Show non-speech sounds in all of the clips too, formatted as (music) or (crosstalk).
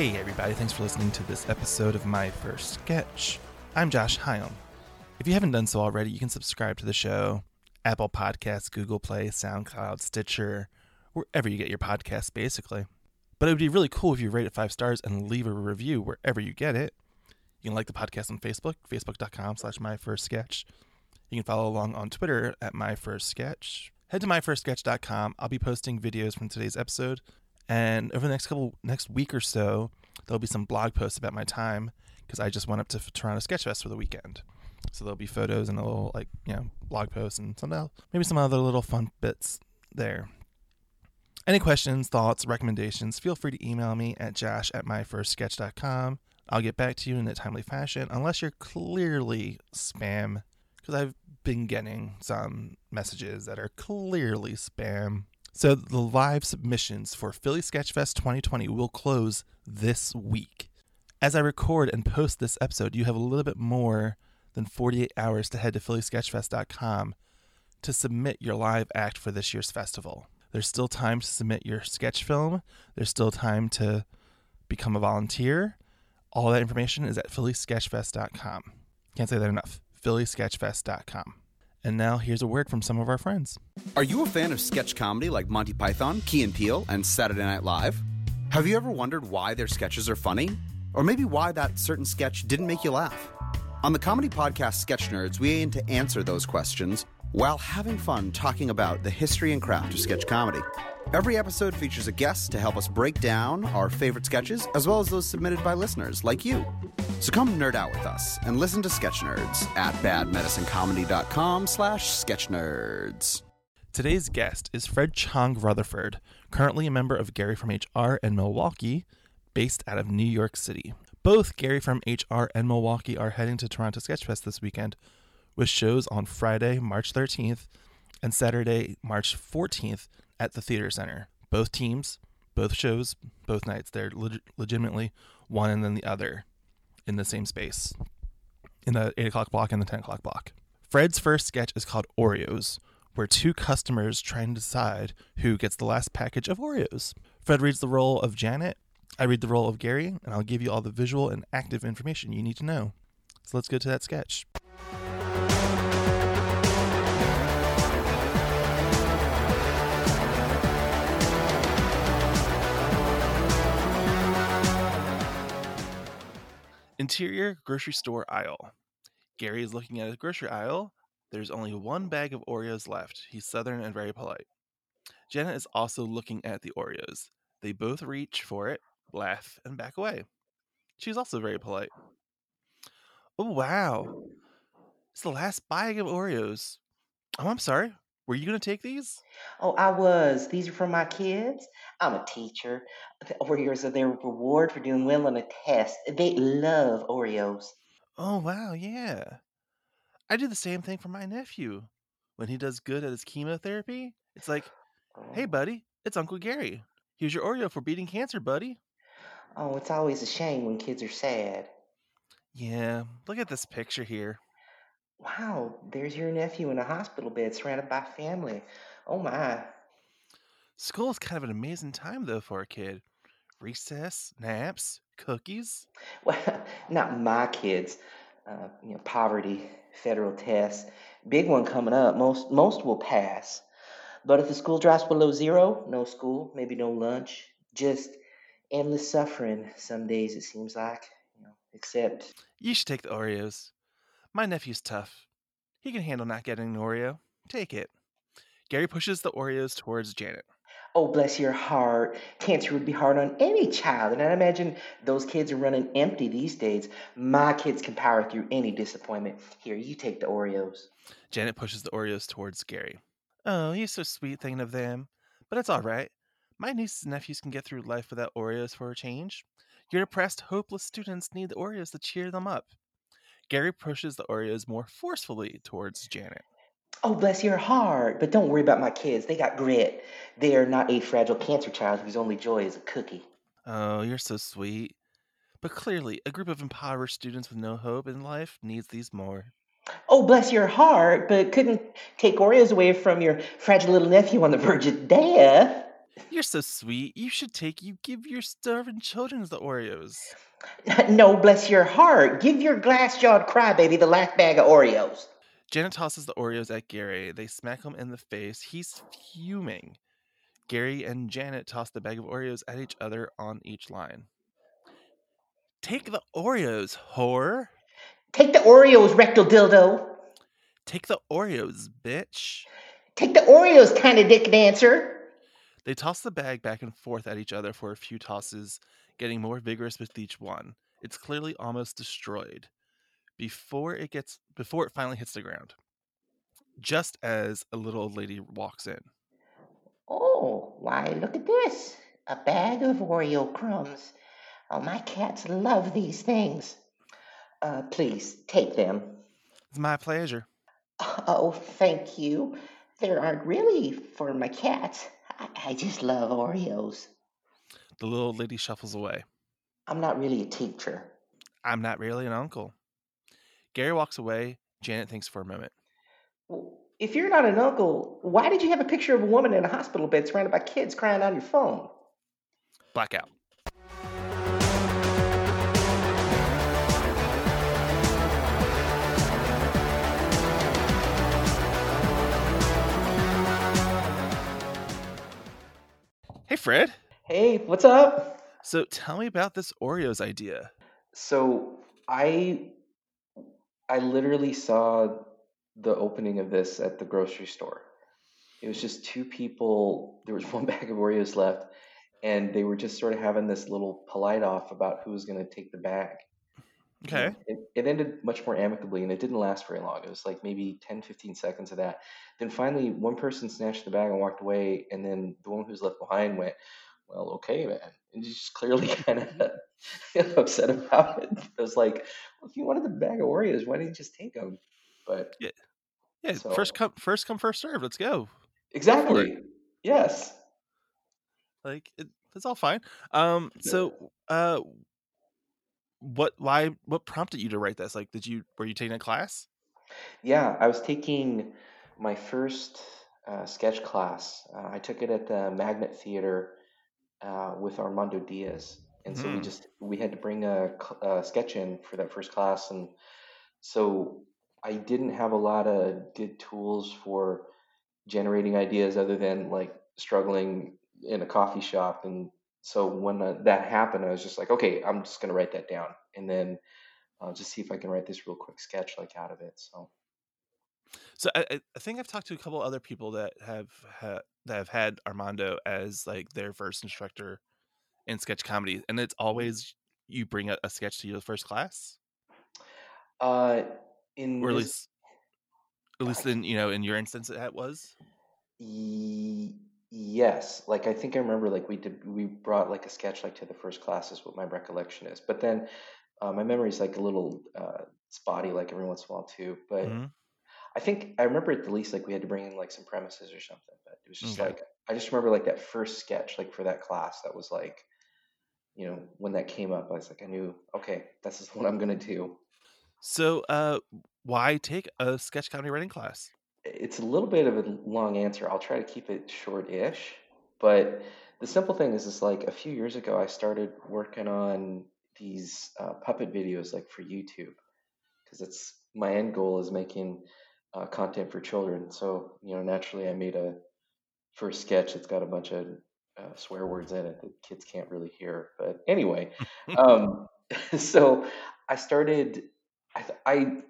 Hey, everybody, thanks for listening to this episode of My First Sketch. I'm Josh Hyam. If you haven't done so already, you can subscribe to the show Apple Podcasts, Google Play, SoundCloud, Stitcher, wherever you get your podcasts, basically. But it would be really cool if you rate it five stars and leave a review wherever you get it. You can like the podcast on Facebook, facebook.com slash my first sketch. You can follow along on Twitter at my first sketch. Head to myfirstsketch.com. I'll be posting videos from today's episode. And over the next couple next week or so, there'll be some blog posts about my time because I just went up to Toronto Sketch Fest for the weekend. So there'll be photos and a little like you know blog posts and some else, maybe some other little fun bits there. Any questions, thoughts, recommendations, feel free to email me at josh at myfirstsketch.com. I'll get back to you in a timely fashion, unless you're clearly spam, because I've been getting some messages that are clearly spam. So the live submissions for Philly Sketchfest 2020 will close this week. As I record and post this episode, you have a little bit more than 48 hours to head to phillysketchfest.com to submit your live act for this year's festival. There's still time to submit your sketch film. There's still time to become a volunteer. All that information is at phillysketchfest.com. Can't say that enough. phillysketchfest.com. And now here's a word from some of our friends. Are you a fan of sketch comedy like Monty Python, Key and Peele, and Saturday Night Live? Have you ever wondered why their sketches are funny? Or maybe why that certain sketch didn't make you laugh? On the comedy podcast Sketch Nerds, we aim to answer those questions while having fun talking about the history and craft of sketch comedy. Every episode features a guest to help us break down our favorite sketches, as well as those submitted by listeners like you. So come nerd out with us and listen to Sketch Nerds at badmedicinecomedy.com slash sketchnerds. Today's guest is Fred Chong Rutherford, currently a member of Gary from HR and Milwaukee, based out of New York City. Both Gary from HR and Milwaukee are heading to Toronto Sketchfest this weekend, with shows on Friday, March 13th, and Saturday, March 14th at the Theater Center. Both teams, both shows, both nights, they're leg- legitimately one and then the other in the same space in the 8 o'clock block and the 10 o'clock block. Fred's first sketch is called Oreos, where two customers try and decide who gets the last package of Oreos. Fred reads the role of Janet, I read the role of Gary, and I'll give you all the visual and active information you need to know. So let's go to that sketch. Interior grocery store aisle. Gary is looking at his grocery aisle. There's only one bag of Oreos left. He's southern and very polite. Janet is also looking at the Oreos. They both reach for it, laugh, and back away. She's also very polite. Oh, wow. It's the last bag of Oreos. Oh, I'm sorry. Were you going to take these? Oh, I was. These are for my kids. I'm a teacher. The Oreos are their reward for doing well on a test. They love Oreos. Oh, wow. Yeah. I do the same thing for my nephew. When he does good at his chemotherapy, it's like, hey, buddy, it's Uncle Gary. Here's your Oreo for beating cancer, buddy. Oh, it's always a shame when kids are sad. Yeah, look at this picture here. Wow, there's your nephew in a hospital bed surrounded by family. Oh my. School is kind of an amazing time, though, for a kid. Recess, naps, cookies. Well, (laughs) not my kids. Uh, you know, poverty, federal tests. Big one coming up. Most most will pass. But if the school drops below zero, no school, maybe no lunch, just endless suffering. Some days it seems like, you know, except You should take the Oreos. My nephew's tough. He can handle not getting an Oreo. Take it. Gary pushes the Oreos towards Janet. Oh, bless your heart. Cancer would be hard on any child. And I imagine those kids are running empty these days. My kids can power through any disappointment. Here, you take the Oreos. Janet pushes the Oreos towards Gary. Oh, you're so sweet thinking of them. But it's all right. My nieces and nephews can get through life without Oreos for a change. Your depressed, hopeless students need the Oreos to cheer them up. Gary pushes the Oreos more forcefully towards Janet. Oh, bless your heart. But don't worry about my kids. They got grit. They are not a fragile cancer child whose only joy is a cookie. Oh, you're so sweet. But clearly, a group of impoverished students with no hope in life needs these more. Oh, bless your heart. But couldn't take Oreos away from your fragile little nephew on the verge of death. You're so sweet. You should take you give your starving children the Oreos. (laughs) no, bless your heart. Give your glass jawed crybaby the last bag of Oreos. Janet tosses the Oreos at Gary. They smack him in the face. He's fuming. Gary and Janet toss the bag of Oreos at each other on each line. Take the Oreos, whore. Take the Oreos, rectal dildo. Take the Oreos, bitch. Take the Oreos, kind of dick dancer. They toss the bag back and forth at each other for a few tosses, getting more vigorous with each one. It's clearly almost destroyed before it gets before it finally hits the ground. Just as a little old lady walks in. Oh, why, look at this. A bag of Oreo crumbs. Oh, my cats love these things. Uh, please, take them. It's my pleasure. Oh, thank you. They aren't really for my cats. I, I just love Oreos. The little old lady shuffles away. I'm not really a teacher. I'm not really an uncle. Gary walks away. Janet thinks for a moment. If you're not an uncle, why did you have a picture of a woman in a hospital bed surrounded by kids crying on your phone? Blackout. Hey, Fred. Hey, what's up? So tell me about this Oreos idea. So I I literally saw the opening of this at the grocery store. It was just two people. There was (laughs) one bag of Oreos left, and they were just sort of having this little polite off about who was going to take the bag. Okay. it, it ended much more amicably, and it didn't last very long. It was like maybe 10, 15 seconds of that. Then finally, one person snatched the bag and walked away, and then the one who was left behind went, "Well, okay, man," and just clearly (laughs) kind of (laughs) upset about it. I was like, well, if you wanted the bag of Oreos, why didn't you just take them? But Yeah. Yeah. So- First come, first come, first serve. Let's go. exactly, yes. Like it, it's all fine. Um. So, (laughs) uh, what? Why? What prompted you to write this? Like, did you were you taking a class? Yeah, I was taking my first uh, sketch class. Uh, I took it at the Magnet Theater uh, with Armando Diaz, and so we Mhm. just we had to bring a, a sketch in for that first class, and so I didn't have a lot of good tools for generating ideas other than like struggling in a coffee shop, and so when uh, that happened, I was just like, okay, I'm just gonna write that down, and then. I'll just see if I can write this real quick sketch like out of it. So So I, I I think I've talked to a couple other people that have ha- that have had Armando as like their first instructor in sketch comedy, and it's always you bring a, a sketch to your first class, Uh, in or at this, least at least in you know in your instance it was. yes, like I think I remember, like we did, we brought like a sketch like to the first class is what my recollection is. But then uh, my memory is like a little uh, spotty, like every once in a while too. But Mhm. I think I remember at the least like we had to bring in like some premises or something. Was just Okay. like I just remember like that first sketch, like for that class, that was like, you know, when that came up, I was like, I knew, okay, this is (laughs) what I'm gonna do. So, uh, why take a sketch comedy writing class? It's a little bit of a long answer. I'll try to keep it short-ish, but the simple thing is, is like a few years ago, I started working on these uh, puppet videos, like for YouTube, because it's my end goal is making uh, content for children. So, you know, naturally, I made a first sketch that's got a bunch of uh, swear words in it that kids can't really hear. But anyway, (laughs) um, (laughs) so I started. I, th- I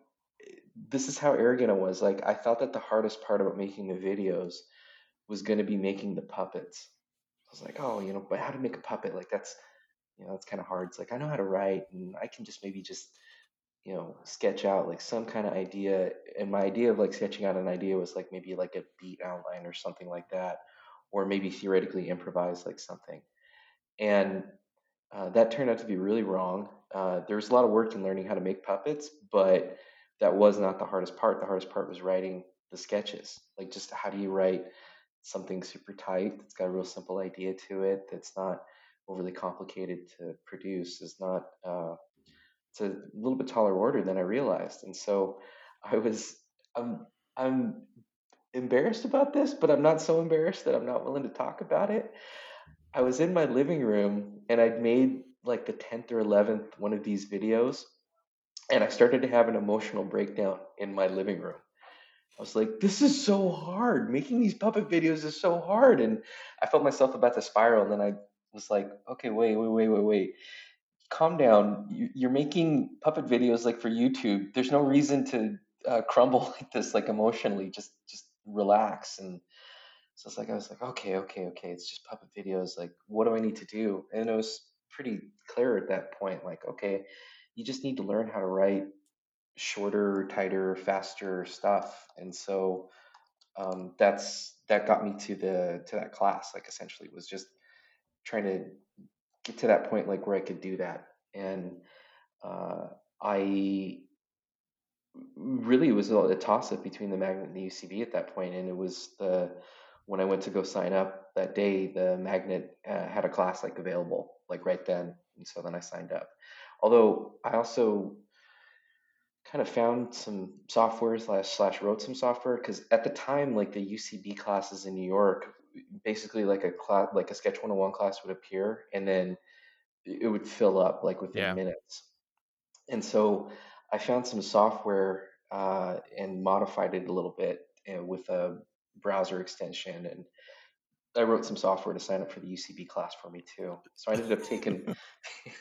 this is how arrogant I was. Like I thought that the hardest part about making the videos was going to be making the puppets. I was like, oh, you know, but how to make a puppet? Like that's, you know, that's kind of hard. It's like I know how to write, and I can just maybe just, you know, sketch out like some kind of idea. And my idea of like sketching out an idea was like maybe like a beat outline or something like that, or maybe theoretically improvise like something. And uh, that turned out to be really wrong. Uh, there was a lot of work in learning how to make puppets, but that was not the hardest part. The hardest part was writing the sketches. Like, just how do you write something super tight that's got a real simple idea to it, that's not overly complicated to produce, is not, uh, it's a little bit taller order than I realized. And so I was, I'm, I'm embarrassed about this, but I'm not so embarrassed that I'm not willing to talk about it. I was in my living room and I'd made like the 10th or 11th one of these videos and I started to have an emotional breakdown in my living room. I was like, this is so hard. Making these puppet videos is so hard. And I felt myself about to spiral. And then I was like, okay, wait, wait, wait, wait, wait. Calm down. You're making puppet videos like for YouTube. There's no reason to uh, crumble (laughs) like this, like emotionally. Just, just relax. And so it's like, I was like, okay, okay, okay. It's just puppet videos. Like, what do I need to do? And it was pretty clear at that point. Like, okay, you just need to learn how to write shorter, tighter, faster stuff. And so um, that's that got me to the to that class. Like essentially, was just trying to to that point, like where I could do that. And uh, I really was a toss up between the magnet and the UCB at that point, and it was the when I went to go sign up that day, the magnet uh, had a class like available like right then, and so then I signed up. Although I also kind of found some software slash slash wrote some software because at the time like the UCB classes in New York basically like a class like a sketch 101 class would appear and then it would fill up like within yeah. minutes and so I found some software uh, and modified it a little bit uh, with a browser extension and I wrote some software to sign up for the UCB class for me too. So I ended up taking, (laughs)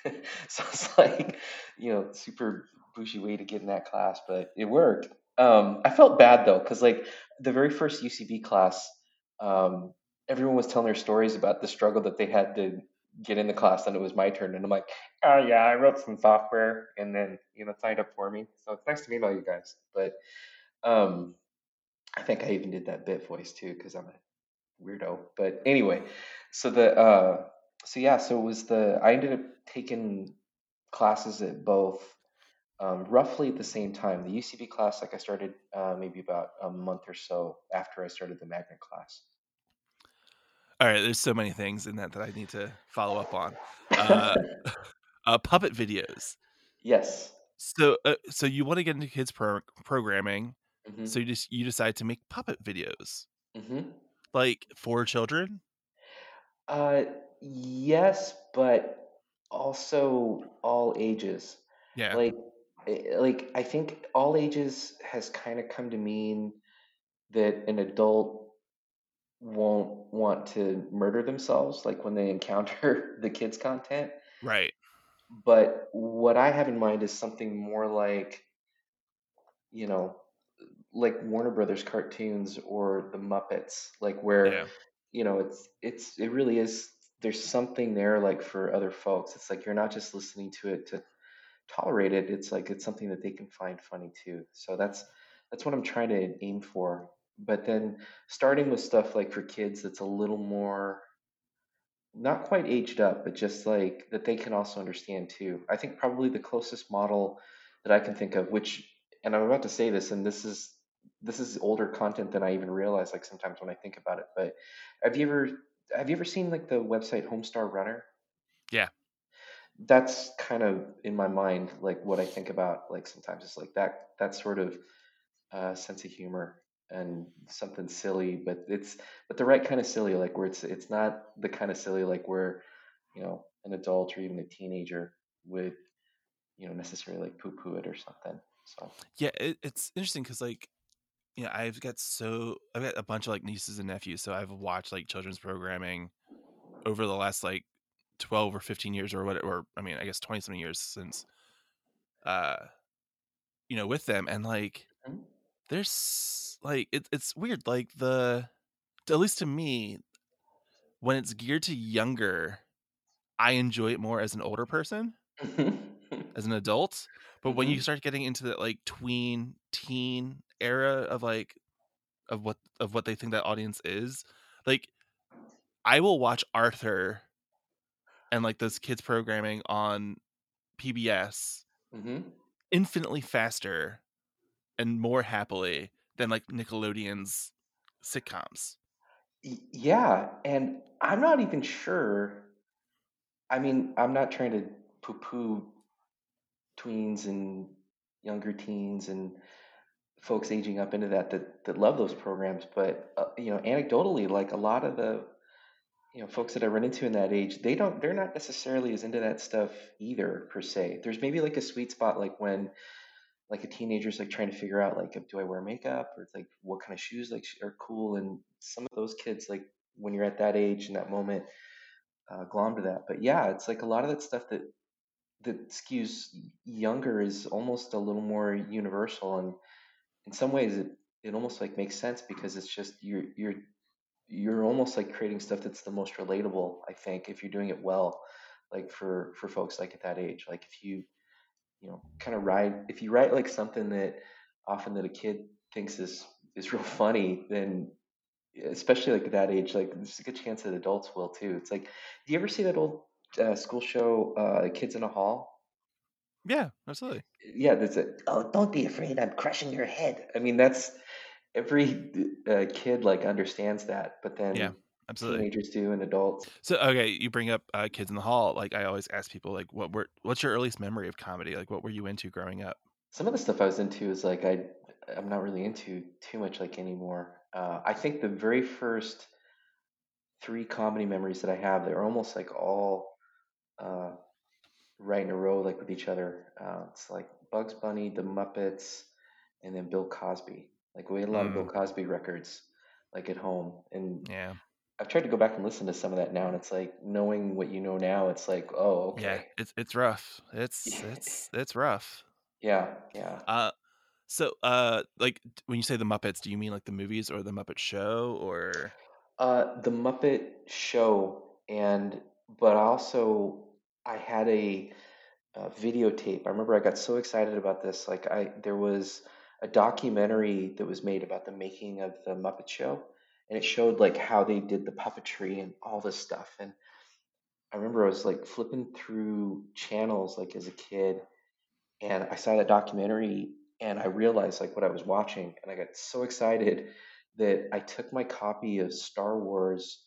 (laughs) so it's like, you know, super bougie way to get in that class, but it worked. Um, I felt bad though, because like the very first UCB class, um, everyone was telling their stories about the struggle that they had to get in the class, and it was my turn, and I'm like, oh yeah, I wrote some software, and then you know signed up for me. So it's nice to meet all you guys, but um, I think I even did that bit voice too, because I'm a weirdo. But anyway, so the uh, so yeah, so it was the I ended up taking classes at both um, roughly at the same time. The UCB class, like I started uh, maybe about a month or so after I started the magnet class. All right, there's so many things in that that I need to follow up on. Uh, (laughs) (laughs) uh, puppet videos. Yes. So, uh, so you want to get into kids pro- programming, mm-hmm. so you just you decide to make puppet videos, mm-hmm. like for children. Uh, yes, but also all ages. Yeah. Like Eh, like I think all ages has kind of come to mean that an adult won't want to murder themselves like when they encounter (laughs) the kids content right but what i have in mind is something more like you know like warner brothers cartoons or the muppets like where yeah. you know it's it's it really is there's something there like for other folks it's like you're not just listening to it to tolerate it, it's like it's something that they can find funny too. So that's that's what I'm trying to aim for. But then starting with stuff like for kids that's a little more not quite aged up, but just like that they can also understand too. I think probably the closest model that I can think of, which and I'm about to say this, and this is this is older content than I even realize like sometimes when I think about it. But have you ever have you ever seen like the website Homestar Runner? Yeah that's kind of in my mind like what I think about like sometimes it's like that that sort of uh, sense of humor and something silly, but it's but the right kind of silly, like where it's it's not the kind of silly like where you know an adult or even a teenager would you know necessarily like poo poo it or something. So yeah, it, it's interesting because like you know I've got so I've got a bunch of like nieces and nephews, so I've watched like children's programming over the last like 12 or 15 years or whatever or i mean i guess 20 something years since uh you know with them and like mm-hmm. There's like it, it's weird like the at least to me when it's geared to younger i enjoy it more as an older person (laughs) as an adult but when you mm-hmm. start getting into that like tween teen era of like of what of what they think that audience is like i will watch arthur and like those kids programming on PBS mm-hmm. infinitely faster and more happily than like Nickelodeon's sitcoms. Yeah, and I'm not even sure. I mean, I'm not trying to poo-poo tweens and younger teens and folks aging up into that that that love those programs, but uh, you know, anecdotally, like a lot of the you know folks that I run into in that age, they don't they're not necessarily as into that stuff either per se. There's maybe like a sweet spot like when like a teenager's like trying to figure out like do I wear makeup or like what kind of shoes like are cool? And some of those kids like when you're at that age in that moment uh, glom to that. But yeah, it's like a lot of that stuff that that skews younger is almost a little more universal. And in some ways it it almost like makes sense because it's just you're you're you're almost like creating stuff that's the most relatable i think if you're doing it well like for for folks like at that age. Like if you you know kind of write if you write like something that often that a kid thinks is is real funny then especially like at that age like there's a good chance that adults will too. It's like do you ever see that old uh, school show uh, kids in a hall? Yeah, absolutely. yeah that's it oh don't be afraid i'm crushing your head. I mean that's every uh, kid like understands that but then Yeah, then absolutely. teenagers do and adults So okay, you bring up uh, Kids in the Hall. Like I always ask people, like, what were what's your earliest memory of comedy? Like, what were you into growing up? some of the stuff i was into is like i i'm not really into too much like anymore uh, i think the very first three comedy memories that i have they're almost like all uh, right in a row like with each other uh, it's like bugs bunny the muppets and then bill cosby like we had a lot of bill Mm, cosby records like at home and yeah, I've tried to go back and listen to some of that now, and it's like knowing what you know now. It's like, oh, okay. yeah. It's it's rough. It's it's (laughs) it's rough. yeah, yeah. Uh, so uh, like when you say the Muppets, do you mean like the movies or the Muppet Show or? Uh, the Muppet Show, and but also I had a, uh videotape. I remember I got so excited about this. Like I, there was a documentary that was made about the making of the Muppet Show, and it showed like how they did the puppetry and all this stuff. And I remember I was like flipping through channels like as a kid, and I saw that documentary and I realized like what I was watching and I got so excited that I took my copy of Star Wars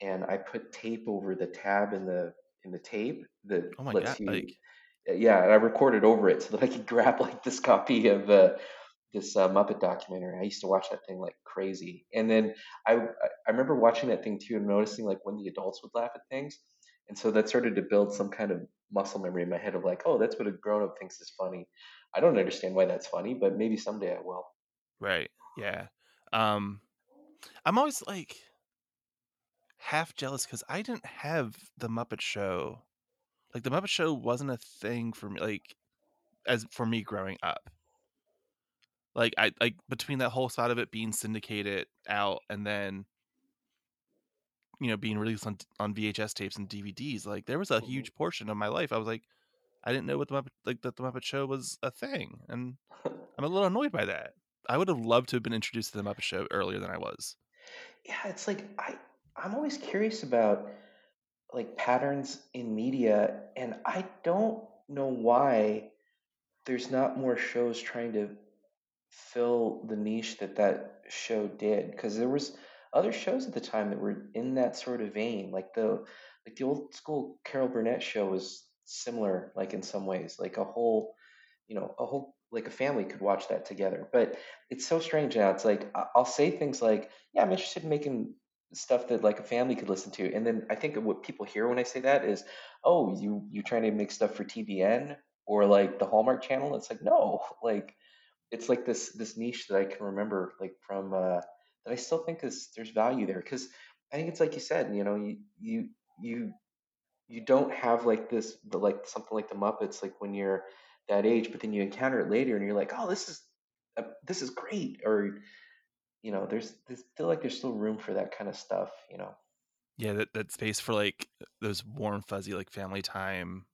and I put tape over the tab in the in the tape that Oh my god! you Like yeah and I recorded over it so that I could (laughs) grab like this copy of uh, this uh, Muppet documentary. I used to watch that thing like crazy and then I I remember watching that thing too and noticing like when the adults would laugh at things and so that started to build some kind of muscle memory in my head of like, oh, that's what a grown up thinks is funny. I don't understand why that's funny, but maybe someday I will. right? Yeah. Um, I'm always like half jealous because I didn't have the Muppet Show. Like the Muppet Show wasn't a thing for me. Like as for me growing up. Like I like between that whole side of it being syndicated out and then you know being released on on VHS tapes and DVDs, like there was a Mhm. huge portion of my life I was like I didn't know what the Muppet like that the Muppet Show was a thing, and (laughs) I'm a little annoyed by that. I would have loved to have been introduced to the Muppet Show earlier than I was. yeah, it's like I I'm always curious about like patterns in media, and I don't know why there's not more shows trying to fill the niche that that show did because there was other shows at the time that were in that sort of vein like the like the old school carol burnett show was similar like in some ways like a whole you know a whole like a family could watch that together. But it's so strange now it's like i'll say things like yeah i'm interested in making stuff that like a family could listen to and then i think what people hear when i say that is oh you you're trying to make stuff for tbn or like the hallmark channel? It's like no (laughs) like it's like this this niche that I can remember like from uh that I still think is there's value there because I think it's like you said, you know, you you you you don't have like this the like something like the Muppets like when you're that age, but then you encounter it later and you're like, oh, this is uh, this is great, or you know, there's there's feel like there's still room for that kind of stuff, you know. Yeah, that that space for like those warm fuzzy like family time,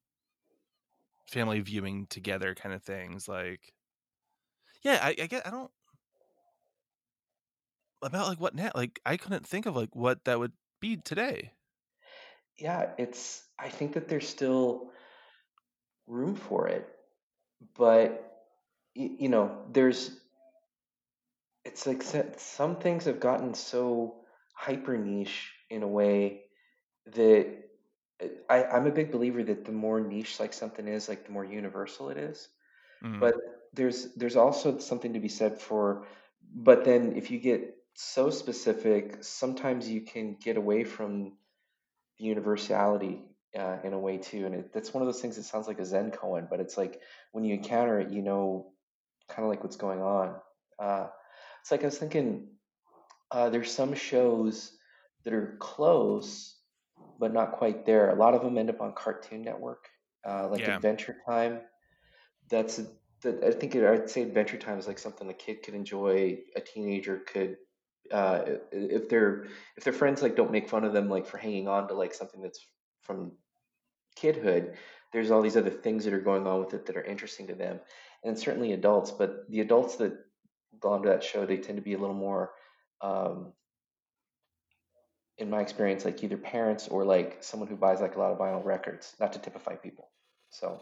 family viewing together kind of things. Like, yeah, I, I get I don't about like what now. Like, I couldn't think of like what that would be today. Yeah, it's I think that there's still room for it, but you know, there's it's like some things have gotten so hyper niche in a way that uh, I, I'm a big believer that the more niche like something is, like the more universal it is. Mm, But there's there's also something to be said for, but then if you get so specific, sometimes you can get away from the universality uh, in a way too. And it, that's one of those things that sounds like a Zen koan, but it's like when you encounter it, you know, kind of like what's going on. Uh, it's like I was thinking, uh, there's some shows that are close, but not quite there. A lot of them end up on Cartoon Network, uh, like Yeah. Adventure Time. That's that. I think it, I'd say Adventure Time is like something a kid could enjoy, a teenager could, uh, if their if their friends like don't make fun of them like for hanging on to like something that's from kidhood. There's all these other things that are going on with it that are interesting to them, and certainly adults. But the adults that go onto that show, they tend to be a little more. Um, in my experience, like either parents or like someone who buys like a lot of vinyl records, not to typify people. So,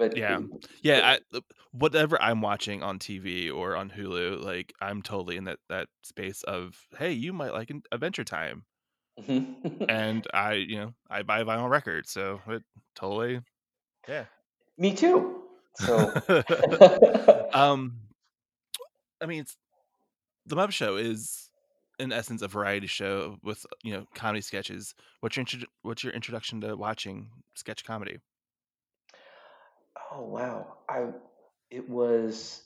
but Yeah. Yeah, I, whatever I'm watching on TV or on Hulu, like I'm totally in that that space of hey, you might like an Adventure Time, Mhm. and I, you know, I buy vinyl records, so it totally, yeah. me too. So, (laughs) (laughs) um, I mean, it's, the Muppet Show is in essence a variety show with you know comedy sketches. What's your intro- what's your introduction to watching sketch comedy? Oh wow, I it was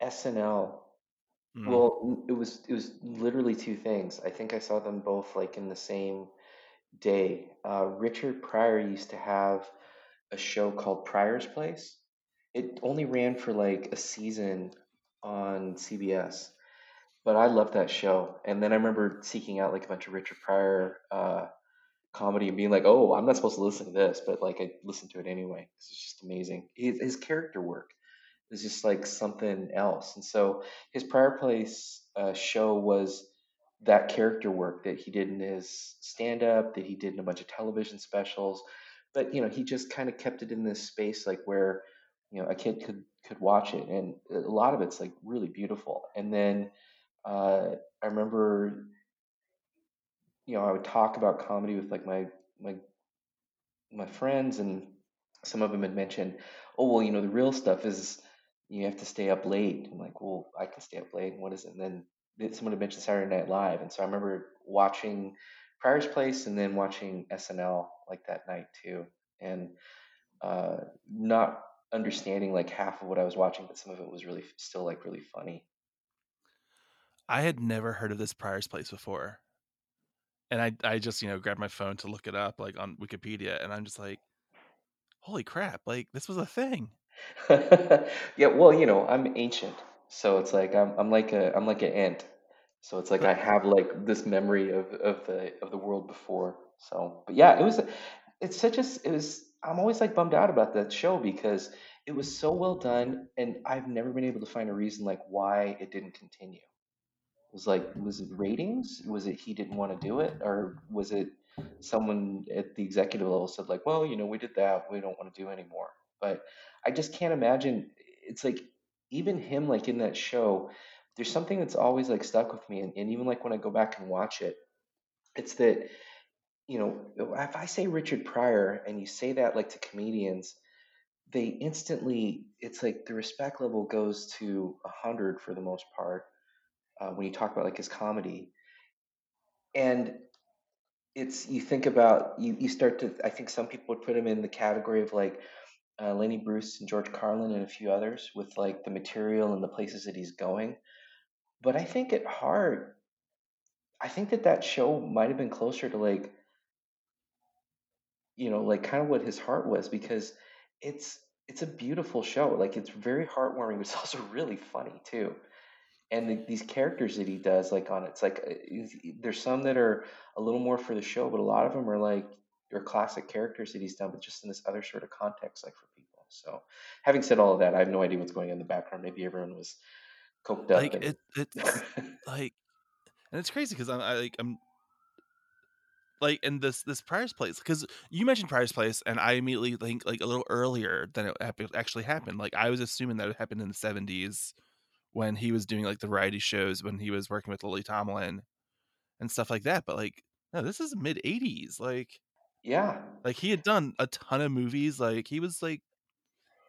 SNL. Mm, Well, it was it was literally two things. I think I saw them both like in the same day. Uh, Richard Pryor used to have a show called Pryor's Place. It only ran for like a season on CBS, but I loved that show. And then I remember seeking out like a bunch of Richard Pryor uh, comedy and being like, "Oh, I'm not supposed to listen to this," but like I listened to it anyway. It's just amazing. His, his character work is just like something else. And so his Pryor Place uh, show was that character work that he did in his stand up, that he did in a bunch of television specials. But you know, he just kind of kept it in this space like where you know a kid could could watch it, and a lot of it's like really beautiful. And then uh, I remember, you know, I would talk about comedy with like my my my friends, and some of them had mentioned, oh well, you know, the real stuff is you have to stay up late. I'm like, well, I can stay up late. What is it? And then someone had mentioned Saturday Night Live, and so I remember watching Pryor's Place and then watching SNL like that night too, and uh, not understanding like half of what I was watching, but some of it was really still like really funny. I had never heard of this Pryor's Place before, and I I just you know grabbed my phone to look it up like on Wikipedia, and I'm just like, holy crap! Like this was a thing. (laughs) yeah, well, you know, I'm ancient, so it's like I'm I'm like a I'm like an ant. So it's like I have like this memory of of the of the world before. So, but yeah, it was it's such a it was I'm always like bummed out about that show because it was so well done and I've never been able to find a reason like why it didn't continue. Was like was it ratings? Was it he didn't want to do it or was it someone at the executive level said like, well, you know, we did that, we don't want to do anymore. But I just can't imagine. It's like even him, like in that show, there's something that's always like stuck with me, and, and even like when I go back and watch it, it's that you know if I say Richard Pryor and you say that like to comedians, they instantly it's like the respect level goes to a hundred for the most part uh, when you talk about like his comedy, and it's you think about you you start to I think some people would put him in the category of like uh, Lenny Bruce and George Carlin and a few others with like the material and the places that he's going. But I think at heart, I think that that show might have been closer to like, you know, like kind of what his heart was because it's it's a beautiful show. Like it's very heartwarming, it's (laughs) also really funny too. And the, these characters that he does, like on it's like there's some that are a little more for the show, but a lot of them are like are classic characters that he's done, but just in this other sort of context, like for people. So, having said all of that, I have no idea what's going on in the background. Maybe everyone was coked up. Like and it it's (laughs) like, and it's crazy because I'm I, like I'm like in this this Pryor's Place because you mentioned Pryor's Place and I immediately think like a little earlier than it actually happened. Like I was assuming that it happened in the 70s when he was doing like the variety shows when he was working with Lily Tomlin and stuff like that. But like no, this is mid 80s. Like yeah, like he had done a ton of movies. Like he was like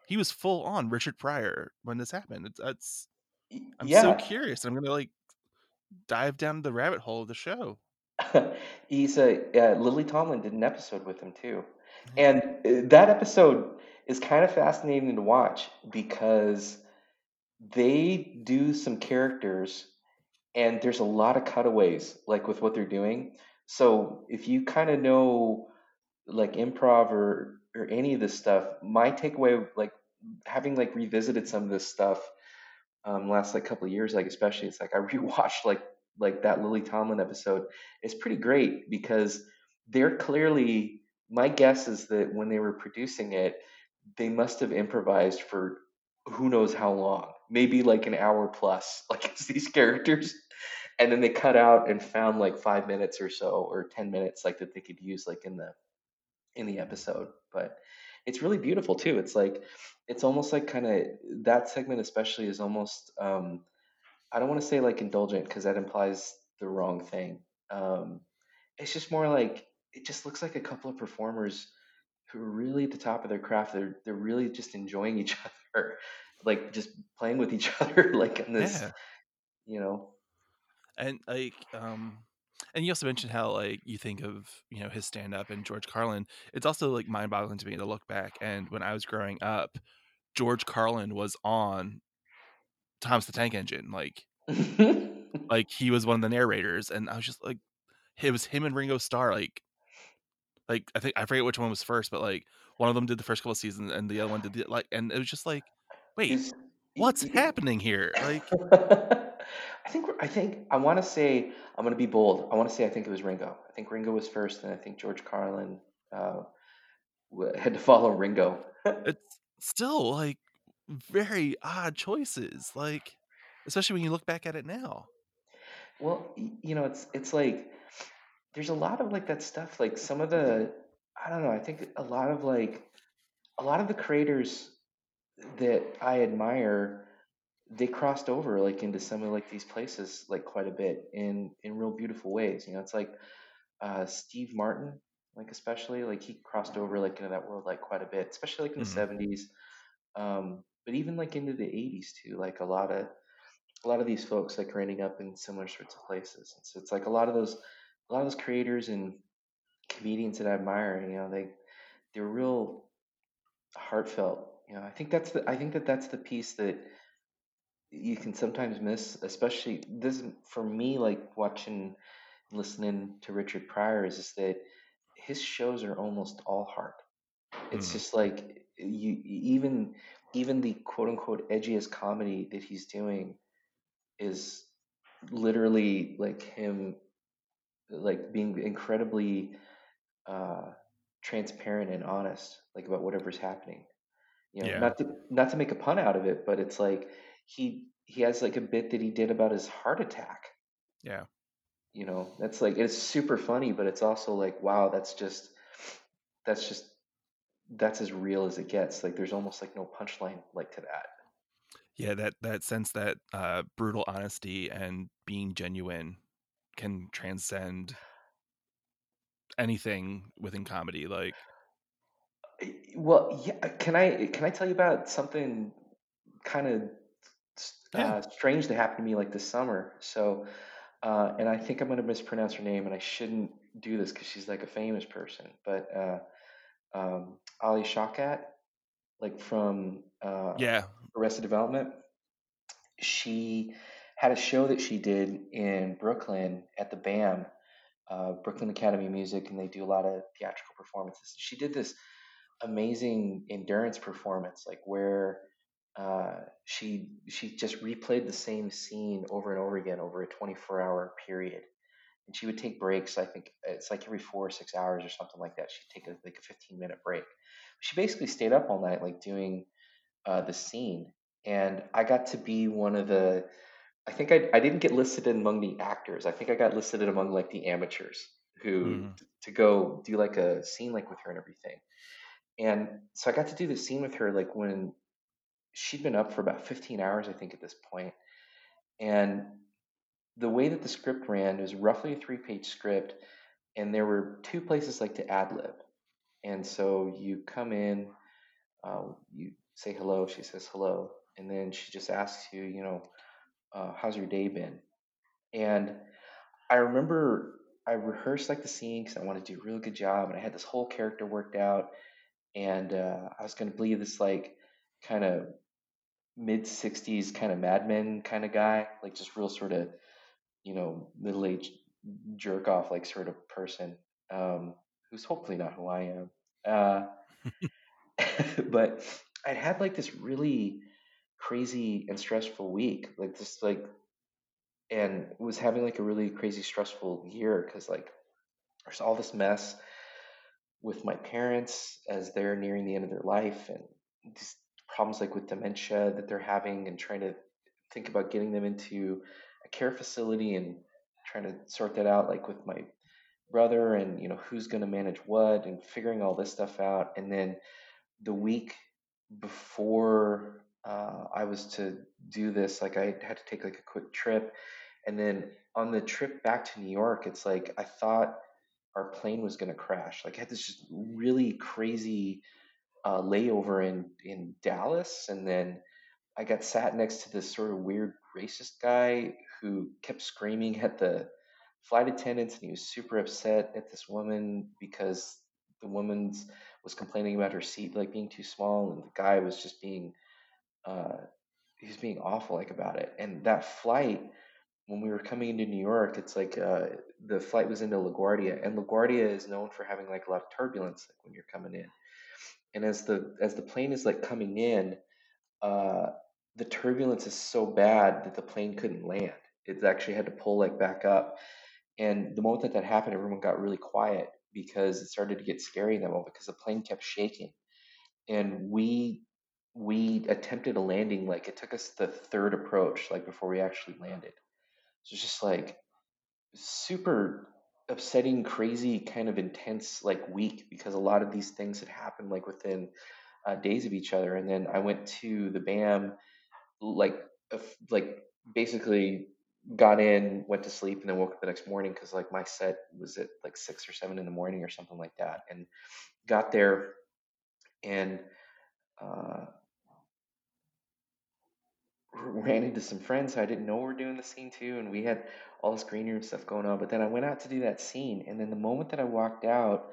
he was full on Richard Pryor when this happened. It's, it's I'm yeah. so curious. I'm gonna like dive down the rabbit hole of the show. (laughs) He's a uh, Lily Tomlin did an episode with him too, and uh, that episode is kind of fascinating to watch because they do some characters, and there's a lot of cutaways, like with what they're doing. So if you kind of know like improv or or any of this stuff, my takeaway, like having like revisited some of this stuff um last like couple of years, like especially it's like I (laughs) rewatched like like that Lily Tomlin episode. It's pretty great because they're clearly my guess is that when they were producing it, they must have improvised for who knows how long, maybe like an hour plus, (laughs) like it's these characters. And then they cut out and found like five minutes or so or 10 minutes like that they could use like in the in the episode. But it's really beautiful too. It's like it's almost like kind of that segment especially is almost um I don't want to say like indulgent because that implies the wrong thing. Um it's just more like it just looks like a couple of performers who are really at the top of their craft. They're they're really just enjoying (laughs) each other, like just playing with each (laughs) other, like in this, Yeah. you know. and like um and you also mentioned how like you think of you know his stand up and george carlin it's also like mind boggling to me to look back and when i was growing up george carlin was on thomas the tank engine like (laughs) like he was one of the narrators and i was just like it was him and ringo starr like like i think i forget which one was first but like one of them did the first couple of seasons and the other one did the like and it was just like wait what's happening here like (laughs) I think I think I want to say I'm going to be bold. I want to say I think it was Ringo. I think Ringo was first, and I think George Carlin uh, had to follow Ringo. (laughs) it's still like very odd choices like especially when you look back at it now Well, you know, it's it's like there's a lot of like that stuff. Like some of the I don't know. I think a lot of like a lot of the creators that I admire, they crossed over like into some of like these places like quite a bit in in real beautiful ways. You know, it's like uh, Steve Martin, like especially like he crossed over like into that world like quite a bit, especially like in Mhm. the seventies, um, but even like into the eighties too. Like a lot of a lot of these folks like are ending up in similar sorts of places. And so it's like a lot of those a lot of those creators and comedians that I admire, you know, they they're real heartfelt. You know, I think that's the I think that that's the piece that you can sometimes miss, especially this for me, like watching, listening to Richard Pryor, is just that his shows are almost all heart. It's Mm. just like you even even the quote unquote edgiest comedy that he's doing is literally like him like being incredibly uh transparent and honest like about whatever's happening you know Yeah. not to not to make a pun out of it but it's like he he has like a bit that he did about his heart attack. Yeah. You know that's like it's super funny but it's also like wow that's just that's just that's as real as it gets. Like there's almost like no punchline like to that. Yeah that that sense that uh brutal honesty and being genuine can transcend anything within comedy like well yeah can i can i tell you about something kind of Yeah. uh, strange that happened to me like this summer so uh, and i think i'm going to mispronounce her name and i shouldn't do this because she's like a famous person but uh, um, Alia Shawkat like from uh, yeah Arrested Development. She had a show that she did in Brooklyn at the BAM, uh, Brooklyn Academy of Music, and they do a lot of theatrical performances. She did this amazing endurance performance, like where uh, she she just replayed the same scene over and over again over a 24 hour period. And she would take breaks. I think it's like every four or six hours or something like that. She'd take a, like a 15 minute break. She basically stayed up all night, like doing uh, the scene, and I got to be one of the. I think I I didn't get listed among the actors. I think I got listed among like the amateurs who t- to go do like a scene like with her and everything. And so I got to do the scene with her like when she'd been up for about 15 hours, I think, at this point. And the way that the script ran was roughly a three-page script, and there were two places like to ad lib. And so you come in, uh, you say hello. She says hello, and then she just asks you, you know, uh, how's your day been? And I remember I rehearsed like the scene because I wanted to do a really good job, and I had this whole character worked out, and uh, I was going to be this like kind of mid 60s kind of madman kind of guy, like just real sort of, you know, middle aged jerk off like sort of person, um, who's hopefully not who I am. Uh, (laughs) but I'd had like this really crazy and stressful week, like this, like, and was having like a really crazy stressful year because like there's all this mess with my parents as they're nearing the end of their life and these problems like with dementia that they're having and trying to think about getting them into a care facility and trying to sort that out like with my brother and you know who's going to manage what and figuring all this stuff out. And then the week before uh, i was to do this like i had to take like a quick trip. And then on the trip back to new york it's like i thought our plane was going to crash like i had this just really crazy uh, layover in in Dallas, and then I got sat next to this sort of weird racist guy who kept screaming at the flight attendants, and he was super upset at this woman because the woman's was complaining about her seat like being too small, and the guy was just being uh, he was being awful like about it. And that flight, when we were coming into New York, it's like uh, the flight was into LaGuardia, and LaGuardia is known for having like a lot of turbulence like when you're coming in. And as the as the plane is like coming in uh the turbulence is so bad that the plane couldn't land. It actually had to pull like back up. And the moment that that happened everyone got really quiet because it started to get scary in that moment because the plane kept shaking. And we we attempted a landing like it took us the third approach like before we actually landed it's just like super upsetting, crazy, kind of intense like week because a lot of these things had happened like within uh, days of each other. And then I went to the BAM, like like basically got in, went to sleep, and then woke up the next morning because like my set was at like six or seven in the morning or something like that, and got there and. Uh, (laughs) ran into some friends who I didn't know were doing the scene too, and we had all this green room stuff going on. But then I went out to do that scene, and then the moment that I walked out,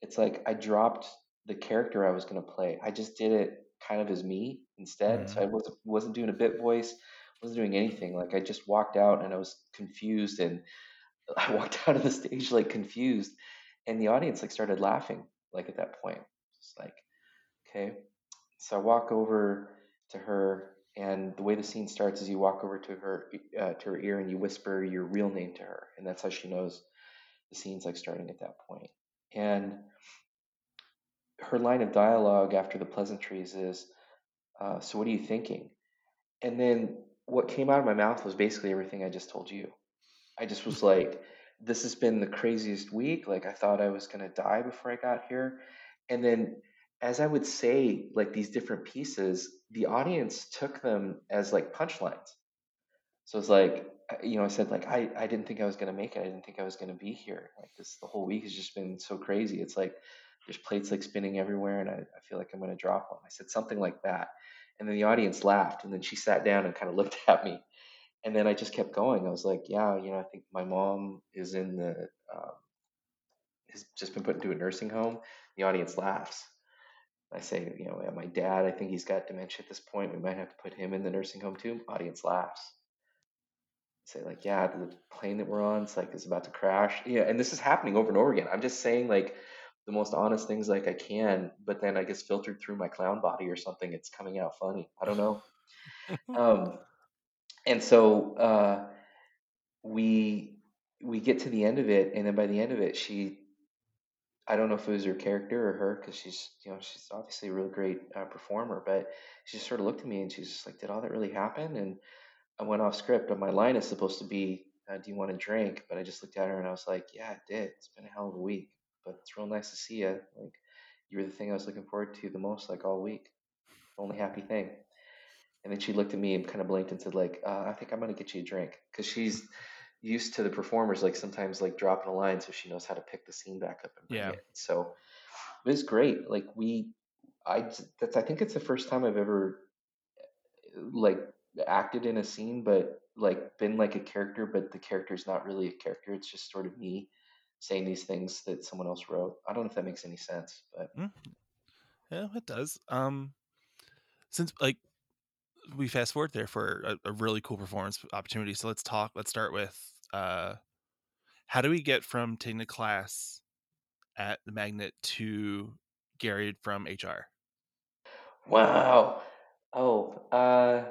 it's like I dropped the character I was going to play. I just did it kind of as me instead. Mm-hmm. So I wasn't wasn't doing a bit voice, wasn't doing anything. Like I just walked out and I was confused, and (laughs) I walked out of the stage like confused, and the audience like started laughing like at that point. It's like, okay. So I walk over to her and the way the scene starts is you walk over to her uh, to her ear and you whisper your real name to her and that's how she knows the scene's like starting at that point. And her line of dialogue after the pleasantries is uh, so what are you thinking? And then what came out of my mouth was basically everything i just told you. I just was like this has been the craziest week. Like i thought i was going to die before i got here. And then as I would say like these different pieces, the audience took them as like punchlines. So it's like you know, I said like I, I didn't think I was gonna make it. I didn't think I was gonna be here. Like this the whole week has just been so crazy. It's like there's plates like spinning everywhere and I, I feel like I'm gonna drop one. I said something like that. And then the audience laughed and then she sat down and kind of looked (laughs) at me. And then I just kept going. I was like, yeah, you know, I think my mom is in the um, has just been put into a nursing home. The audience laughs. I say, you know, my dad, I think he's got dementia at this point. We might have to put him in the nursing home too. Audience laughs. I say like, yeah, the plane that we're on, it's like is about to crash. Yeah, and this is happening over and over again. I'm just saying like the most honest things like I can, but then I guess filtered through my clown body or something, it's coming out funny. I don't know. (laughs) um, and so uh, we we get to the end of it, and then by the end of it, she I don't know if it was her character or her because she's you know she's obviously a really great uh, performer, but she just sort of looked at me and she's just like, "Did all that really happen?" And I went off script. And my line is supposed to be, uh, "Do you want a drink?" But I just looked at her and I was like, "Yeah, it did. It's been a hell of a week, but it's real nice to see you. Like you were the thing I was looking forward to the most, like all week. Only happy thing." And then she looked at me and kind of blinked and said, "Like uh, I think I'm gonna get you a drink," because she's used to the performers like sometimes like dropping a line so she knows how to pick the scene back up and bring yeah. it. So it was great. Like we I that's I think it's the first time I've ever like acted in a scene, but like been like a character, but the character's not really a character. It's just sort of me saying these things that someone else wrote. I don't know if that makes any sense, but mm. yeah, it does. Um, since like we fast forward there for a, a, really cool performance opportunity. So let's talk. Let's start with uh, how do we get from taking a class at the magnet to Gary from HR? Wow. Oh, uh,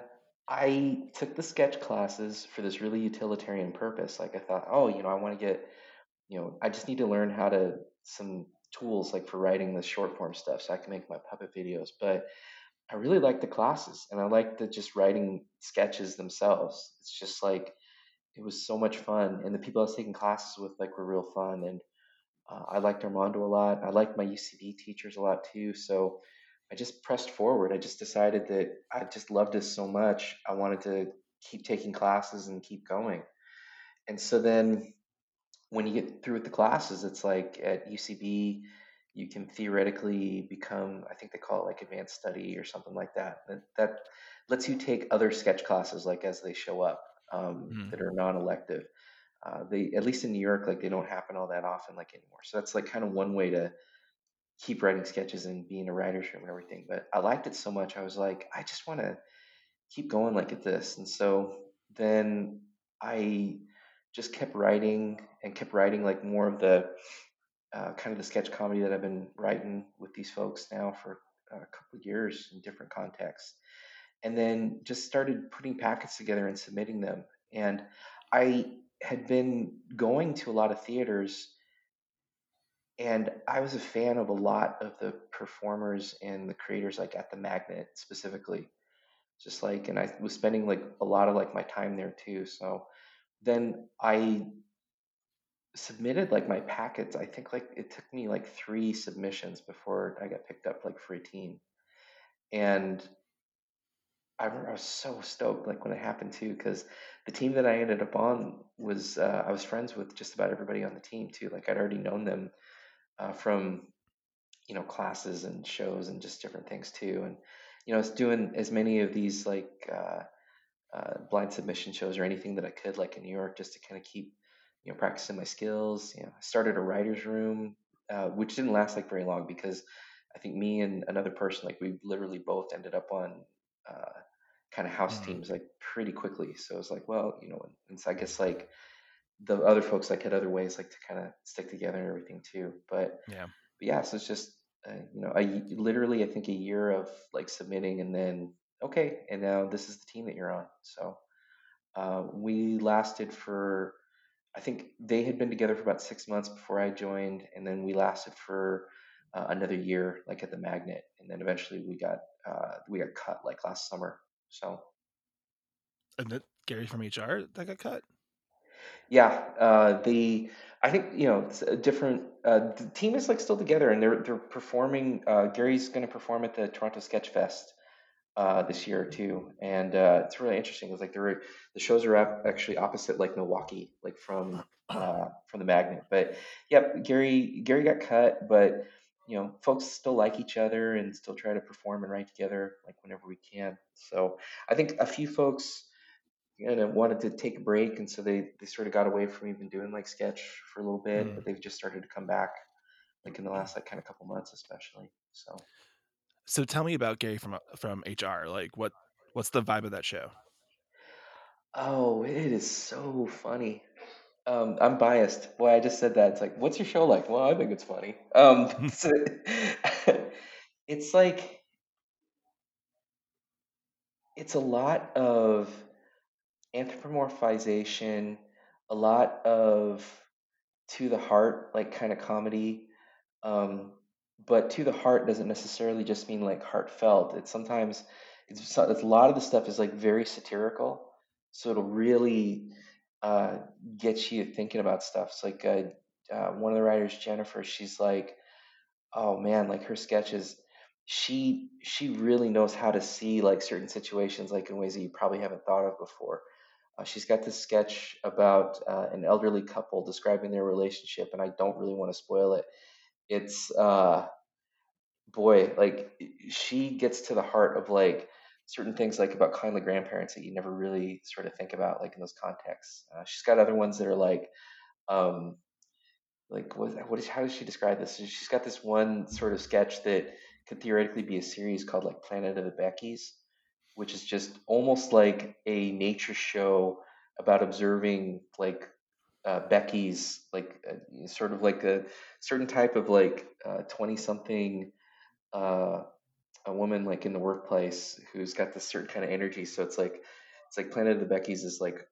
I took the sketch classes for this really utilitarian purpose. Like I thought, oh, you know, I want to get, you know, I just need to learn how to some tools like for writing the short form stuff so I can make my puppet videos. But I really like the classes and I like the just writing sketches themselves. It's just like it was so much fun, and the people I was taking classes with like were real fun, and uh, I liked Armando a lot. I liked my UCB teachers a lot too. So I just pressed forward. I just decided that I just loved this so much. I wanted to keep taking classes and keep going. And so then when you get through with the classes, it's like at UCB, you can theoretically become, I think they call it like advanced study or something like that. That, that lets you take other sketch classes like as they show up um, mm-hmm. that are non-elective. Uh, they at least in New York, like they don't happen all that often like anymore. So that's like kind of one way to keep writing sketches and be in a writer's room and everything. But I liked it so much, I was like, I just want to keep going like at this. And so then I just kept writing and kept writing like more of the uh, kind of the sketch comedy that I've been writing with these folks now for a couple of years in different contexts. And then just started putting packets together and submitting them. And I had been going to a lot of theaters and I was a fan of a lot of the performers and the creators like at the magnet specifically just like and I was spending like a lot of like my time there too so then I submitted like my packets. I think like it took me like three submissions before I got picked up like for a team. And I remember I was so stoked like when it happened too, because the team that I ended up on was uh, I was friends with just about everybody on the team too. Like I'd already known them uh, from you know classes and shows and just different things too. And you know, I was doing as many of these like uh, uh blind submission shows or anything that I could like in New York just to kind of keep you know, practicing my skills. You know, I started a writer's room, uh, which didn't last like very long because I think me and another person, like we literally both ended up on uh, kind of house mm-hmm. teams like pretty quickly. So it was like, well, you know, and so I guess like the other folks like had other ways like to kind of stick together and everything too. But yeah, but yeah, so it's just uh, you know, I literally I think a year of like submitting and then okay, and now this is the team that you're on. So uh, we lasted for I think they had been together for about six months before I joined, and then we lasted for uh, another year, like at the magnet, and then eventually we got uh, we got cut like last summer. So, and that Gary from HR that got cut. Yeah, uh, the I think you know it's a different. Uh, the team is like still together, and they're they're performing. Uh, Gary's going to perform at the Toronto Sketch Fest uh, this year too, and uh, it's really interesting. It's like the the shows are actually opposite like Milwaukee, like from uh, from the magnet. But yep, Gary Gary got cut, but you know, folks still like each other and still try to perform and write together like whenever we can. So I think a few folks you know wanted to take a break, and so they they sort of got away from even doing like sketch for a little bit, mm. but they've just started to come back like in the last like kind of couple months, especially. So. So tell me about Gary from from HR. Like what what's the vibe of that show? Oh, it is so funny. Um, I'm biased. Boy, I just said that. It's like, what's your show like? Well, I think it's funny. Um, (laughs) (laughs) it's like it's a lot of anthropomorphization, a lot of to the heart, like kind of comedy. Um, but to the heart doesn't necessarily just mean like heartfelt. It's sometimes it's, it's a lot of the stuff is like very satirical, so it'll really uh, get you thinking about stuff. It's like uh, uh, one of the writers, Jennifer, she's like, oh man, like her sketches, she she really knows how to see like certain situations like in ways that you probably haven't thought of before. Uh, she's got this sketch about uh, an elderly couple describing their relationship, and I don't really want to spoil it it's uh, boy, like she gets to the heart of like certain things like about kindly grandparents that you never really sort of think about like in those contexts. Uh, she's got other ones that are like, um, like what, what is how does she describe this? She's got this one sort of sketch that could theoretically be a series called like Planet of the Beckys, which is just almost like a nature show about observing like uh, Becky's like uh, sort of like a certain type of like twenty uh, something uh, a woman like in the workplace who's got this certain kind of energy. So it's like it's like Planet of the Beckys is like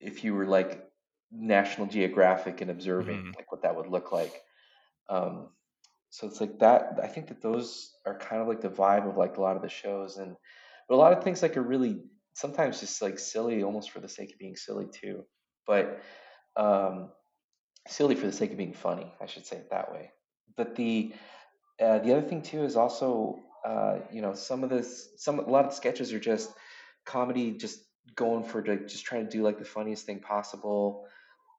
if you were like National Geographic and observing mm-hmm. like what that would look like. Um, so it's like that. I think that those are kind of like the vibe of like a lot of the shows, and but a lot of things like are really sometimes just like silly, almost for the sake of being silly too. But um, silly for the sake of being funny, I should say it that way. But the uh, the other thing too is also uh, you know some of this some a lot of the sketches are just comedy, just going for like just trying to do like the funniest thing possible.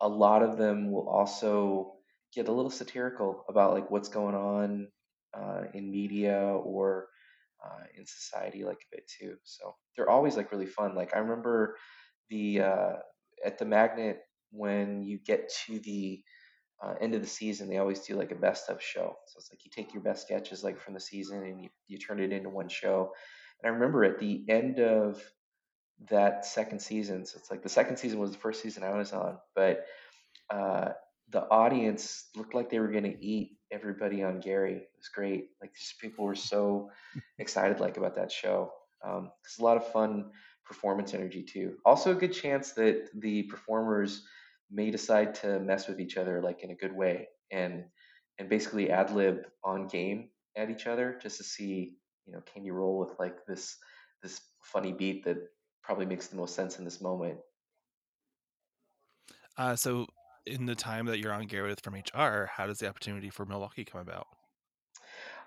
A lot of them will also get a little satirical about like what's going on uh, in media or uh, in society like a bit too. So they're always like really fun. Like i remember the uh, at the magnet when you get to the uh, end of the season they always do like a best of show so it's like you take your best sketches like from the season and you, you turn it into one show and i remember at the end of that second season. So it's like the second season was the first season I was on, but uh, the audience looked like they were going to eat everybody on Gary. It was great. Like just people were so excited like about that show. Um, it's a lot of fun performance energy too. Also a good chance that the performers may decide to mess with each other like in a good way and and basically ad lib on game at each other just to see you know can you roll with like this this funny beat that probably makes the most sense in this moment. Uh, so, in the time that you're on Gary from HR, how does the opportunity for Milwaukee come about?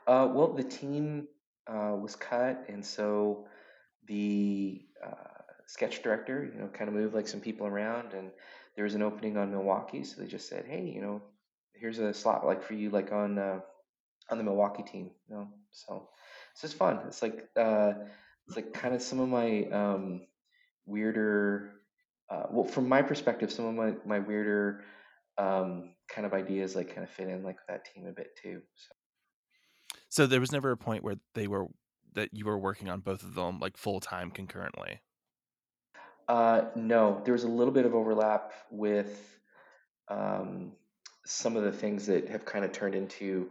Uh, well, the team uh, was cut, and so the uh, sketch director, you know, kind of moved like some people around, and there was an opening on Milwaukee, so they just said, "Hey, you know, here's a slot like for you, like on uh, on the Milwaukee team." You know, so it's just fun. It's like uh, it's like kind of some of my um, weirder uh, well from my perspective some of my, my weirder um, kind of ideas like kind of fit in like that team a bit too so. so there was never a point where they were that you were working on both of them like full time concurrently uh, no there was a little bit of overlap with um, some of the things that have kind of turned into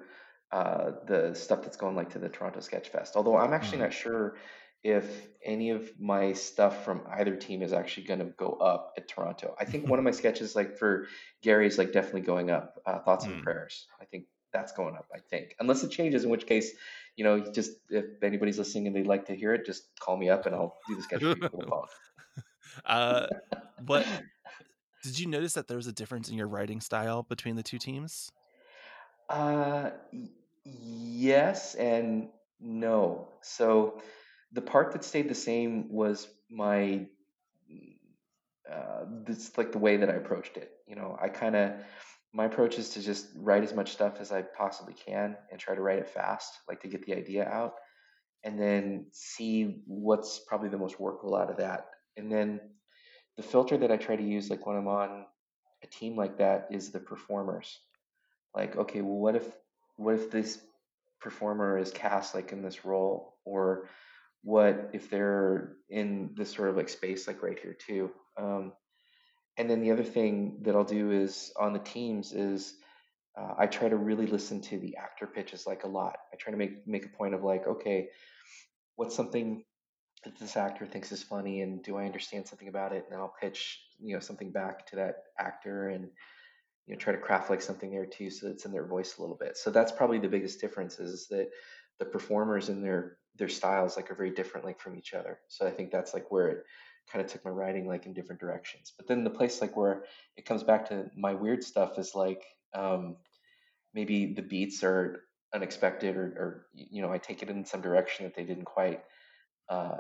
uh, the stuff that's going like to the Toronto Sketch Fest. Although I'm actually mm-hmm. not sure if any of my stuff from either team is actually going to go up at Toronto. I think one of my (laughs) sketches, like for Gary, is like definitely going up. Uh, Thoughts mm. and prayers. I think that's going up. I think, unless it changes, in which case, you know, just if anybody's listening and they'd like to hear it, just call me up and I'll do the sketch for you. (laughs) uh, but did you notice that there was a difference in your writing style between the two teams? Uh, yes and no. So the part that stayed the same was my uh, this like the way that I approached it. You know, I kind of my approach is to just write as much stuff as I possibly can and try to write it fast, like to get the idea out, and then see what's probably the most workable out of that. And then the filter that I try to use, like when I'm on a team like that, is the performers. Like, okay, well, what if what if this performer is cast like in this role, or what if they're in this sort of like space like right here too? Um, and then the other thing that i'll do is on the teams is uh, i try to really listen to the actor pitches like a lot. I try to make make a point of like okay what's something that this actor thinks is funny and do i understand something about it and i'll pitch you know something back to that actor and you know try to craft like something there too so it's in their voice a little bit so that's probably the biggest difference is that the performers and their their styles like are very different like from each other. So I think that's like where it kind of took my writing like in different directions. But then the place like where it comes back to my weird stuff is like um, maybe the beats are unexpected or, or you know I take it in some direction that they didn't quite uh,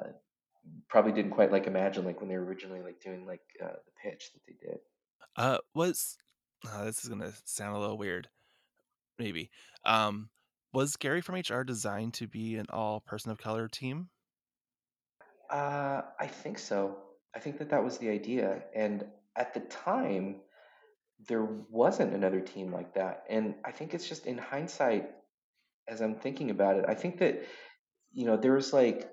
probably didn't quite like imagine like when they were originally like doing like uh, the pitch that they did. Uh, was uh, this is gonna sound a little weird, maybe. Um, was Gary from HR designed to be an all person of color team? Uh, I think so. I think that that was the idea. And at the time, there wasn't another team like that. And I think it's just in hindsight, as I'm thinking about it, I think that, you know, there was like,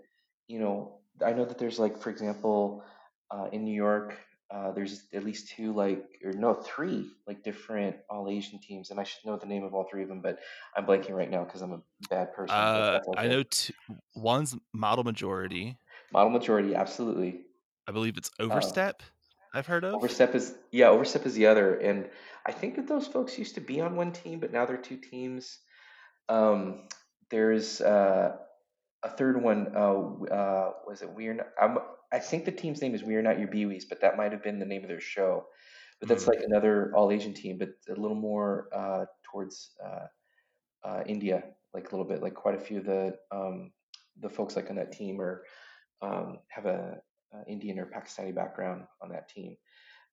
you know, I know that there's like, for example, uh, in New York, uh, there's at least two, like, or no, three, like different all Asian teams, and I should know the name of all three of them, but I'm blanking right now because I'm a bad person. Uh, I know two, one's model majority. Model majority, absolutely. I believe it's uh, Overstep. I've heard of. Overstep is yeah, Overstep is the other, and I think that those folks used to be on one team, but now they're two teams. Um, there's uh, a third one. Uh, uh, was it We're not, I'm, I think the team's name is We're Not Your Biwis, but that might have been the name of their show. But that's mm-hmm. like another all Asian team, but a little more uh, towards uh, uh, India, like a little bit. Like quite a few of the um, the folks like on that team are um, have a, a, Indian or Pakistani background on that team.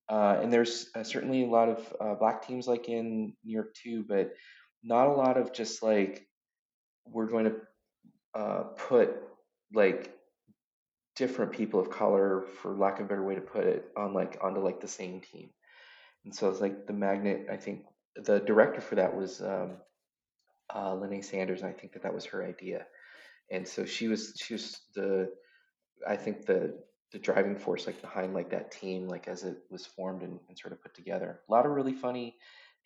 Uh, and there's uh, certainly a lot of uh, black teams like in New York too, but not a lot of just like we're going to uh, put like different people of color, for lack of a better way to put it, on like onto like the same team. And so it's like the magnet. I think the director for that was um, uh, Lene Sanders, and I think that that was her idea. And so she was she was the I think the the driving force like behind like that team like as it was formed and, and sort of put together. A lot of really funny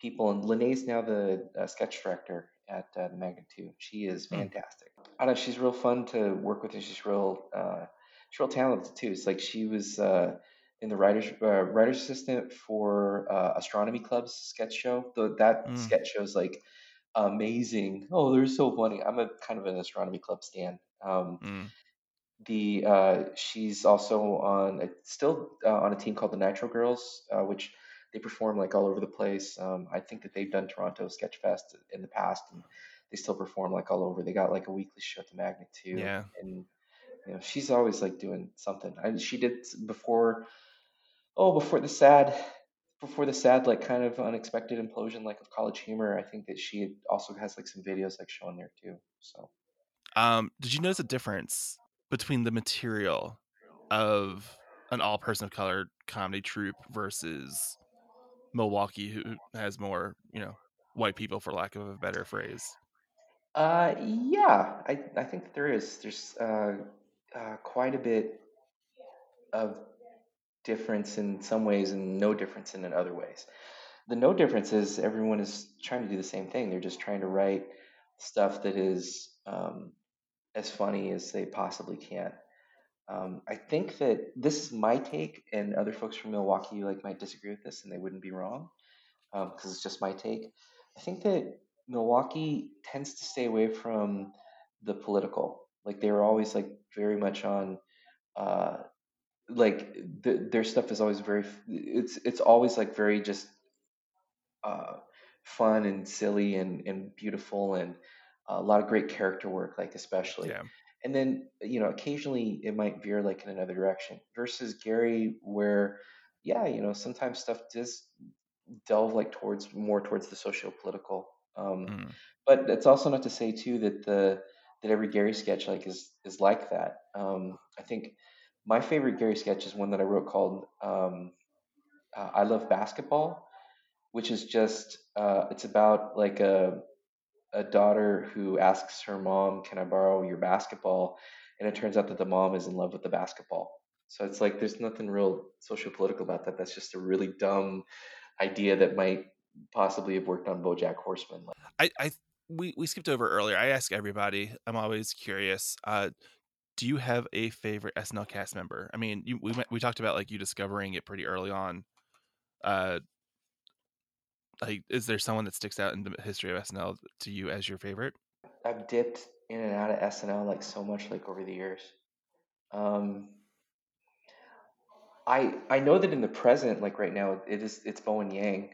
people, and Lene's now the uh, sketch director at uh, the Magnet too. She is hmm. fantastic. I know she's real fun to work with, and she's real uh, she's real talented too. It's like she was uh, in the writers uh, writer's assistant for uh, Astronomy Club's sketch show. The, that mm. sketch show is like amazing. Oh, they're so funny. I'm a kind of an Astronomy Club stan. Um, mm. The uh, she's also on still uh, on a team called the Nitro Girls, uh, which they perform like all over the place. Um, I think that they've done Toronto Sketch Fest in the past, and they still perform like all over. They got like a weekly show at the Magnet too. Yeah. And you know, she's always like doing something. And she did before. Oh, before the sad, before the sad like kind of unexpected implosion like of College Humor. I think that she also has like some videos like showing there too. So. Um, did you notice a difference between the material of an all person of color comedy troupe versus Milwaukee, who has more, you know, white people, for lack of a better phrase? Uh, yeah, I, I think there is. There's uh, uh, quite a bit of difference in some ways and no difference in in other ways. The no difference is everyone is trying to do the same thing. They're just trying to write stuff that is um, as funny as they possibly can. Um, I think that this is my take, and other folks from Milwaukee like might disagree with this, and they wouldn't be wrong because um, it's just my take. I think that Milwaukee tends to stay away from the political. Like they were always like very much on, uh, like the, their stuff is always very. It's it's always like very just uh, fun and silly and and beautiful and a lot of great character work, like especially. Yeah and then you know occasionally it might veer like in another direction versus gary where yeah you know sometimes stuff does delve like towards more towards the socio-political um, mm. but it's also not to say too that the that every gary sketch like is is like that um, i think my favorite gary sketch is one that i wrote called um, uh, i love basketball which is just uh, it's about like a a daughter who asks her mom, "Can I borrow your basketball?" And it turns out that the mom is in love with the basketball. So it's like there's nothing real social political about that. That's just a really dumb idea that might possibly have worked on BoJack Horseman. I, I we we skipped over earlier. I ask everybody. I'm always curious. Uh, do you have a favorite SNL cast member? I mean, you, we we talked about like you discovering it pretty early on. Uh, like is there someone that sticks out in the history of SNL to you as your favorite? I've dipped in and out of SNL like so much like over the years. Um, I I know that in the present, like right now, it is it's Bowen Yang,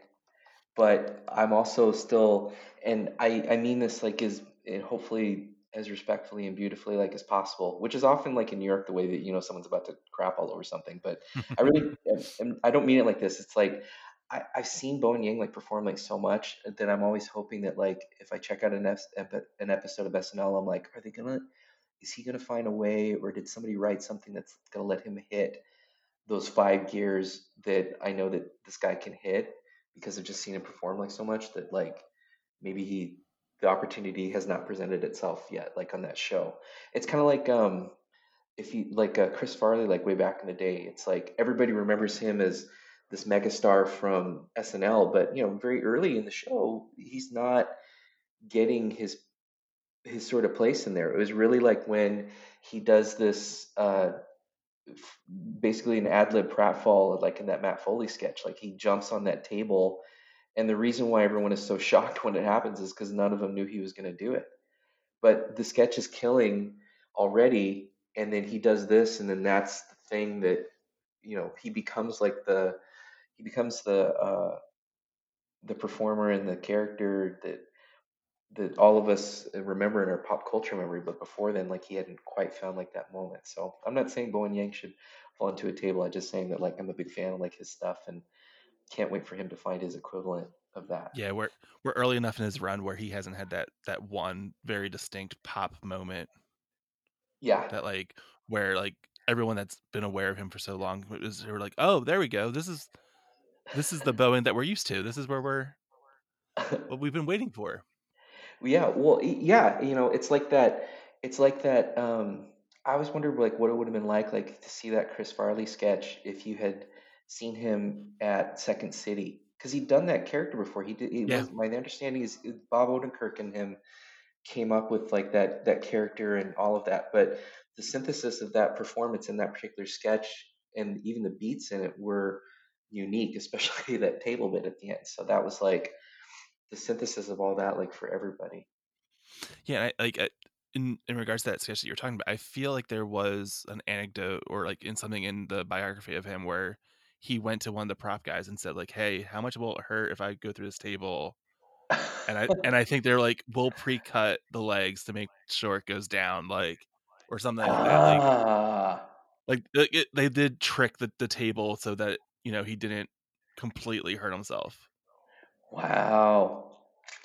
but I'm also still, and I I mean this like as and hopefully as respectfully and beautifully like as possible, which is often like in New York the way that you know someone's about to crap all over something. But I really (laughs) I don't mean it like this. It's like I, I've seen Bowen Yang like perform like so much that I'm always hoping that like if I check out an, an episode of SNL, I'm like, are they gonna? Is he gonna find a way, or did somebody write something that's gonna let him hit those five gears that I know that this guy can hit because I've just seen him perform like so much that like maybe he the opportunity has not presented itself yet like on that show. It's kind of like um if you like uh, Chris Farley like way back in the day. It's like everybody remembers him as this megastar from SNL, but you know very early in the show he's not getting his his sort of place in there. It was really like when he does this uh, basically an ad lib pratfall, like in that Matt Foley sketch. Like he jumps on that table, and the reason why everyone is so (laughs) shocked when it happens is because none of them knew he was going to do it. But the sketch is killing already, and then he does this, and then that's the thing that you know he becomes like the he becomes the uh, the performer and the character that that all of us remember in our pop culture memory, but before then, like he hadn't quite found like that moment. So I'm not saying Bowen Yang should fall into a table. I'm just saying that like I'm a big fan of like his stuff and can't wait for him to find his equivalent of that. Yeah, we're we're early enough in his run where he hasn't had that that one very distinct pop moment. Yeah. That like where like everyone that's been aware of him for so long is they were like, oh, there we go. This is this is the Bowen that we're used to. This is where we're what we've been waiting for. Yeah, well, yeah, you know, it's like that. It's like that. Um, I always wondered like what it would have been like, like to see that Chris Farley sketch if you had seen him at Second City, because he'd done that character before. He did. Yeah. was, my understanding is uh, Bob Odenkirk and him came up with like that that character and all of that, but the synthesis of that performance in that particular sketch and even the beats in it were unique, especially (laughs) that table bit at the end. So that was like the synthesis of all that, like for everybody. Yeah, I, like uh, in in regards to that sketch that you're talking about, I feel like there was an anecdote or like in something in the biography of him where he went to one of the prop guys and said like, "Hey, how much will it hurt if I go through this table?" And I and I think they're (laughs) like, "We'll pre-cut the legs to make sure it goes down," like or something like that. Like, ah, like it, it- they did trick the, the table so that you know he didn't completely hurt himself. wow.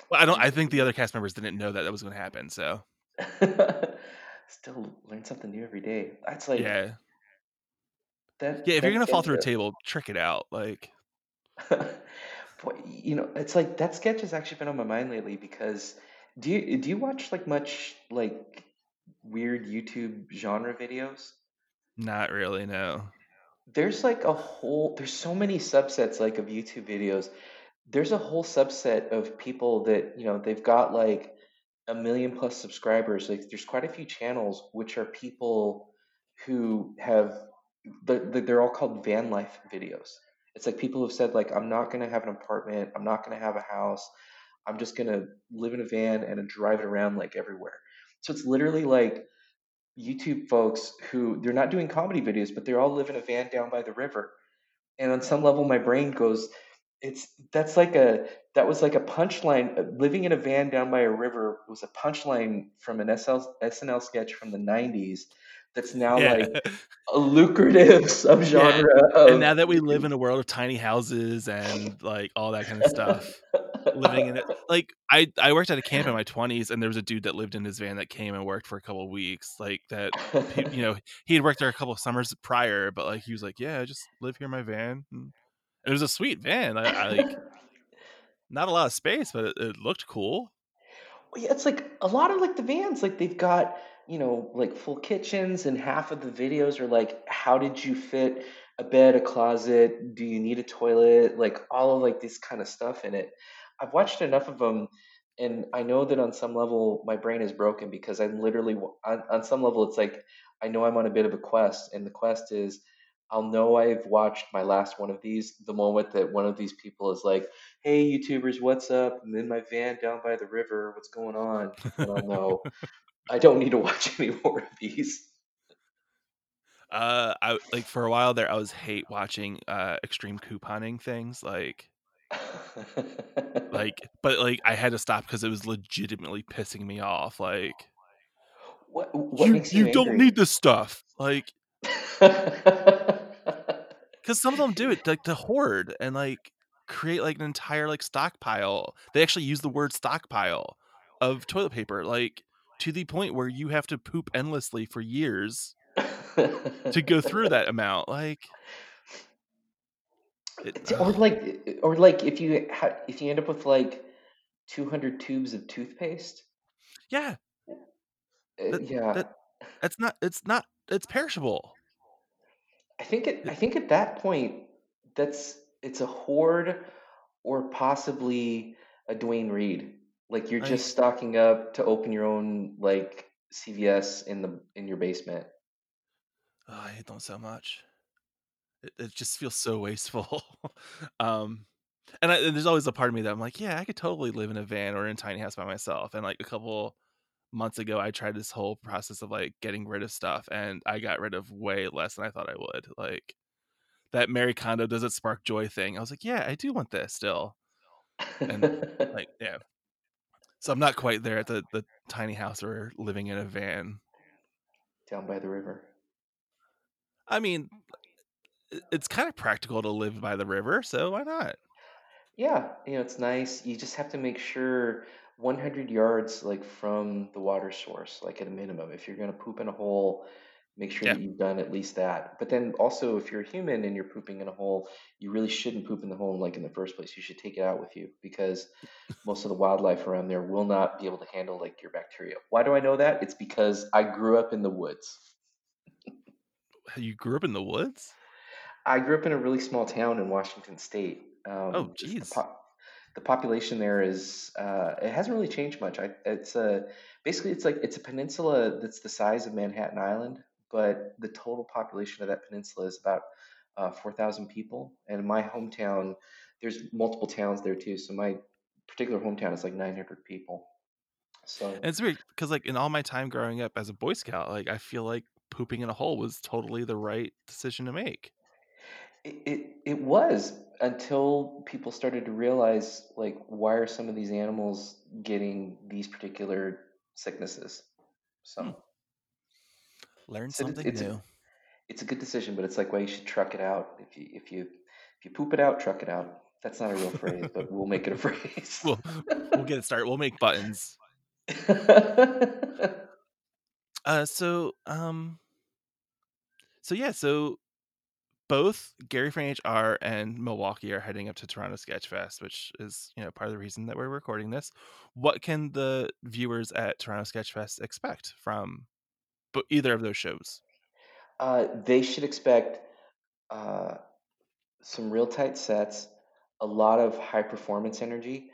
Well, I don't. I think the other cast members didn't know that that was going to happen. So (laughs) Still learn something new every day. That's like yeah, that. yeah. If you're gonna fall through a table, trick it out. Like (laughs) Boy, you know, it's like that sketch has actually been on my mind lately because do you do you watch like much like weird YouTube genre videos? not really. No. There's like a whole there's so many subsets like of YouTube videos. There's a whole subset of people that, you know, they've got like a million plus subscribers. Like there's quite a few channels which are people who have the, the, they're all called van life videos. It's like people who've said like I'm not going to have an apartment, I'm not going to have a house. I'm just going to live in a van and drive it around like everywhere. So it's literally like YouTube folks who they're not doing comedy videos, but they all live in a van down by the river. And on some level, my brain goes, "It's that's like a that was like a punchline. uh, Living in a van down by a river was a punchline from an SL, SNL sketch from the '90s. That's now yeah. like (laughs) a lucrative subgenre. of and now that we live in a world of tiny houses and like all that kind of stuff, (laughs) living in it, (laughs) like I I worked at a camp in my 20s, and there was a dude that lived in his van that came and worked for a couple of weeks. Like that, you know, (laughs) he had worked there a couple of summers prior, but like he was like, yeah, I just live here in my van. And it was a sweet van. I, I like (laughs) not a lot of space, but it, it looked cool. Well, yeah, it's like a lot of like the vans, like they've got, you know, like full kitchens, and half of the videos are like, how did you fit a bed, a closet? Do you need a toilet? Like all of like this kind of stuff in it. I've watched enough of them, and I know that on some level my brain is broken because I'm literally on, on some level it's like I know I'm on a bit of a quest, and the quest is I'll know I've watched my last one of these the moment that one of these people is like, "Hey, YouTubers, what's up? I'm in my van down by the river. What's going on?" And I'll know (laughs) I don't need to watch any more of these. Uh, I like for a while there, I was hate watching uh extreme couponing things like (laughs) like but like i had to stop because it was legitimately pissing me off like what? What you, you, you don't need this stuff like (laughs) because some of them do it like to hoard and like create like an entire like stockpile. They actually use the word stockpile of toilet paper, like to the point where you have to poop endlessly for years (laughs) to go through that amount. Like, it, or like, or like if you ha- if you end up with like two hundred tubes of toothpaste. Yeah. Uh, that, yeah. That, that's not. It's not. It's perishable. I think it. I think at that point, that's it's a hoard, or possibly a Duane Reade. Like you're just stocking up to open your own like CVS in the in your basement. Oh, I hate them so much. It, it just feels so wasteful. (laughs) um, and, I, and there's always a part of me that I'm like, yeah, I could totally live in a van or in a tiny house by myself. And like a couple months ago, I tried this whole process of like getting rid of stuff, and I got rid of way less than I thought I would. Like that Marie Kondo does it spark joy thing. I was like, yeah, I do want this still. And (laughs) like, yeah. So I'm not quite there at the the tiny house or living in a van down by the river. I mean, it's kind of practical to live by the river, so why not? Yeah, you know, it's nice. You just have to make sure 100 yards like from the water source, like at a minimum. If you're going to poop in a hole, make sure Yeah. that you've done at least that. But then also, if you're a human and you're pooping in a hole, you really shouldn't poop in the hole like in the first place. You should take it out with you because most of the wildlife around there will not be able to handle like your bacteria. Why do I know that? It's because I grew up in the woods. You grew up in the woods? I grew up in a really small town in Washington State. Um, Oh, just the, po- the population there is uh, it hasn't really changed much. I, it's a basically it's like it's a peninsula that's the size of Manhattan Island, but the total population of that peninsula is about uh, four thousand people. And in my hometown, there's multiple towns there too. So my particular hometown is like nine hundred people. So And it's weird because, like, in all my time growing up as a Boy Scout, like, I feel like pooping in a hole was totally the right decision to make. It, it it was until people started to realize like why are some of these animals getting these particular sicknesses. So Hmm. Learn so something it's a new. it's a good decision, but it's like why you should truck it out. If you if you if you poop it out, truck it out. That's not a real phrase, but (laughs) we'll make it a phrase. We'll we'll get it started. We'll make buttons. (laughs) Uh, so um, so yeah, so both Gary from HR and Milwaukee are heading up to Toronto Sketch Fest, which is you know part of the reason that we're recording this. What can the viewers at Toronto Sketch Fest expect from either of those shows? uh, they should expect uh, some real tight sets, a lot of high performance energy,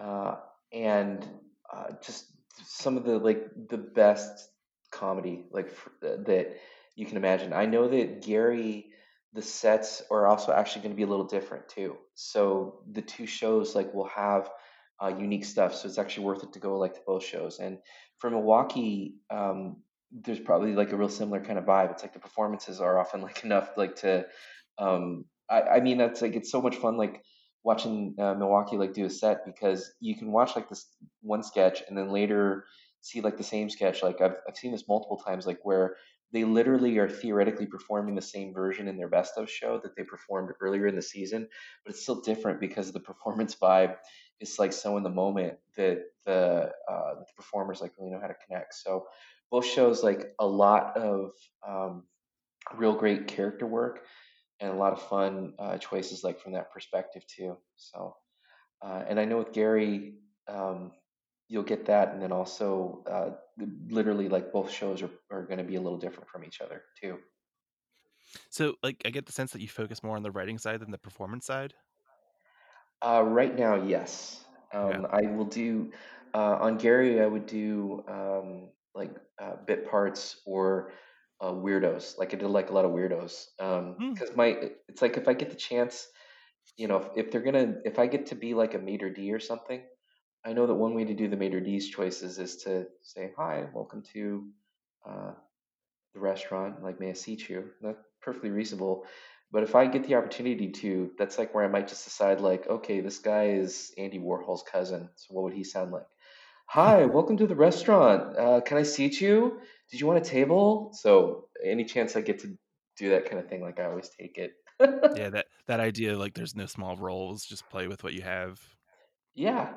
uh, and uh, just some of the like the best comedy like that you can imagine. I know that Gary, the sets are also actually going to be a little different too. So the two shows like will have uh, unique stuff. So it's actually worth it to go like to both shows. And for Milwaukee, um, there's probably like a real similar kind of vibe. It's like the performances are often like (laughs) enough like to um I, I mean that's like it's so much fun like watching uh, Milwaukee like do a set because you can watch like this one sketch and then later see like the same sketch like I've I've seen this multiple times like where they literally are theoretically performing the same version in their best of show that they performed earlier in the season but it's still different because the performance vibe is like so in the moment that the uh, the performers like really know how to connect. So both shows like a lot of um, real great character work and a lot of fun uh, choices like from that perspective too. So uh, and i know with gary um, you'll get that and then also uh, literally like both shows are, are going to be a little different from each other too. So, like, I get the sense that you focus more on the writing side than the performance side. uh, right now yes. Um, i will do uh, on gary i would do um, like uh, bit parts or uh, weirdos. Like i did like a lot of weirdos because my it's like if i get the chance you know, if, if they're gonna, if I get to be like a maitre d or something, I know that one way to do the maitre d's choices is to say, "Hi, welcome to uh, the restaurant. Like, may I seat you?" That's perfectly reasonable. But if I get the opportunity to, that's like where I might just decide, like, okay, this guy is Andy Warhol's cousin. So what would he sound like? Hi, (laughs) welcome to the restaurant. Uh, can I seat you? Did you want a table? So any chance I get to do that kind of thing. Like I always take it. yeah, that that idea like there's no small roles, just play with what you have. Yeah,